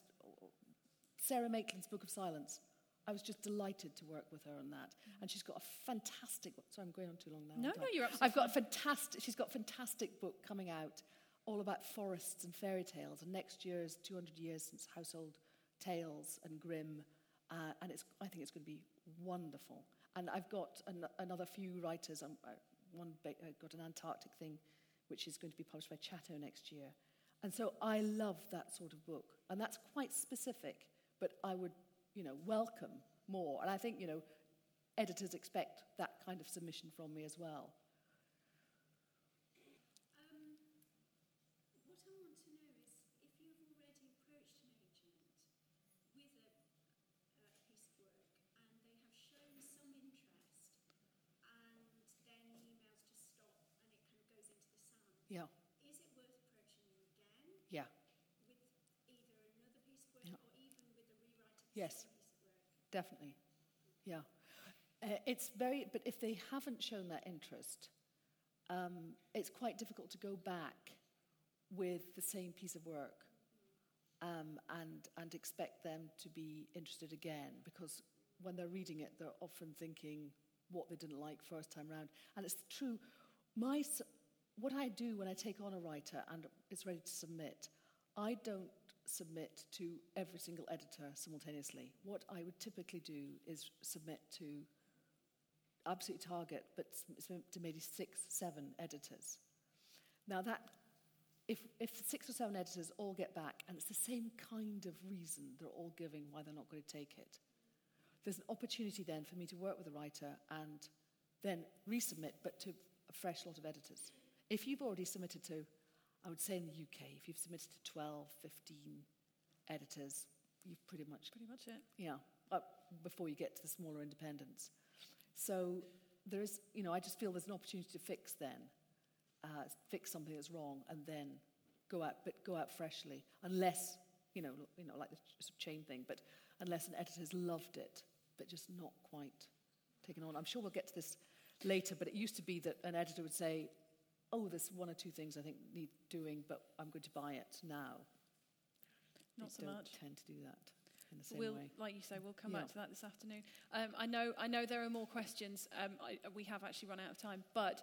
Sara Maitland's Book of Silence. I was just delighted to work with her on that. And she's got a fantastic, sorry, I'm going on too long now. No, no, you're absolutely I've got a fantastic, she's got a fantastic book coming out all about forests and fairy tales. And next year is 200 years since Household Tales and Grimm. Uh, and it's, I think it's going to be wonderful. And I've got an, another few writers. I'm, uh, one uh, got an Antarctic thing, which is going to be published by Chatto next year. And so I love that sort of book. And that's quite specific, but I would, you know, welcome more. And I think, you know, editors expect that kind of submission from me as well. Yeah. Is it worth approaching you again Yeah. with either another piece of work Yeah. or even with a rewrite of the Yes. same piece of work? Definitely. Yeah. Uh, it's very, but if they haven't shown that interest, um, it's quite difficult to go back with the same piece of work um, and, and expect them to be interested again because when they're reading it, they're often thinking what they didn't like first time round. And it's true, my, what I do when I take on a writer and is ready to submit, I don't submit to every single editor simultaneously. What I would typically do is submit to absolutely target, but to maybe six, seven editors. Now that, if, if six or seven editors all get back, and it's the same kind of reason they're all giving why they're not going to take it, there's an opportunity then for me to work with a writer and then resubmit, but to a fresh lot of editors. If you've already submitted to, I would say in the UK, if you've submitted to 12, 15 editors, you've pretty much Pretty much it. yeah, uh, before you get to the smaller independents. So there is, you know, I just feel there's an opportunity to fix then, uh, fix something that's wrong, and then go out, but go out freshly, unless, you know, you know, like the chain thing, but unless an editor's loved it, but just not quite taken on. I'm sure we'll get to this later, but it used to be that an editor would say, "Oh, there's one or two things I think need doing, but I'm going to buy it now." Not they so don't much. tend to do that in the same We'll, way. like you say, we'll come Yeah. back to that this afternoon. Um, I know, I know there are more questions. Um, I, we have actually run out of time, but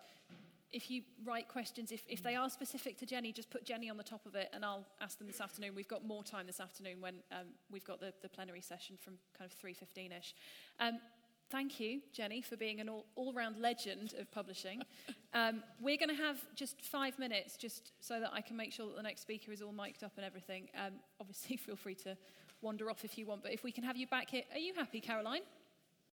if you write questions, if, if they are specific to Jenny, just put Jenny on the top of it, and I'll ask them this afternoon. We've got more time this afternoon when um, we've got the, the plenary session from kind of three fifteen-ish. Um, thank you, Jenny, for being an all, all-round legend of publishing. Um, we're going to have just five minutes, just so that I can make sure that the next speaker is all mic'd up and everything. Um, obviously, feel free to wander off if you want, but if we can have you back here, are you happy, Caroline?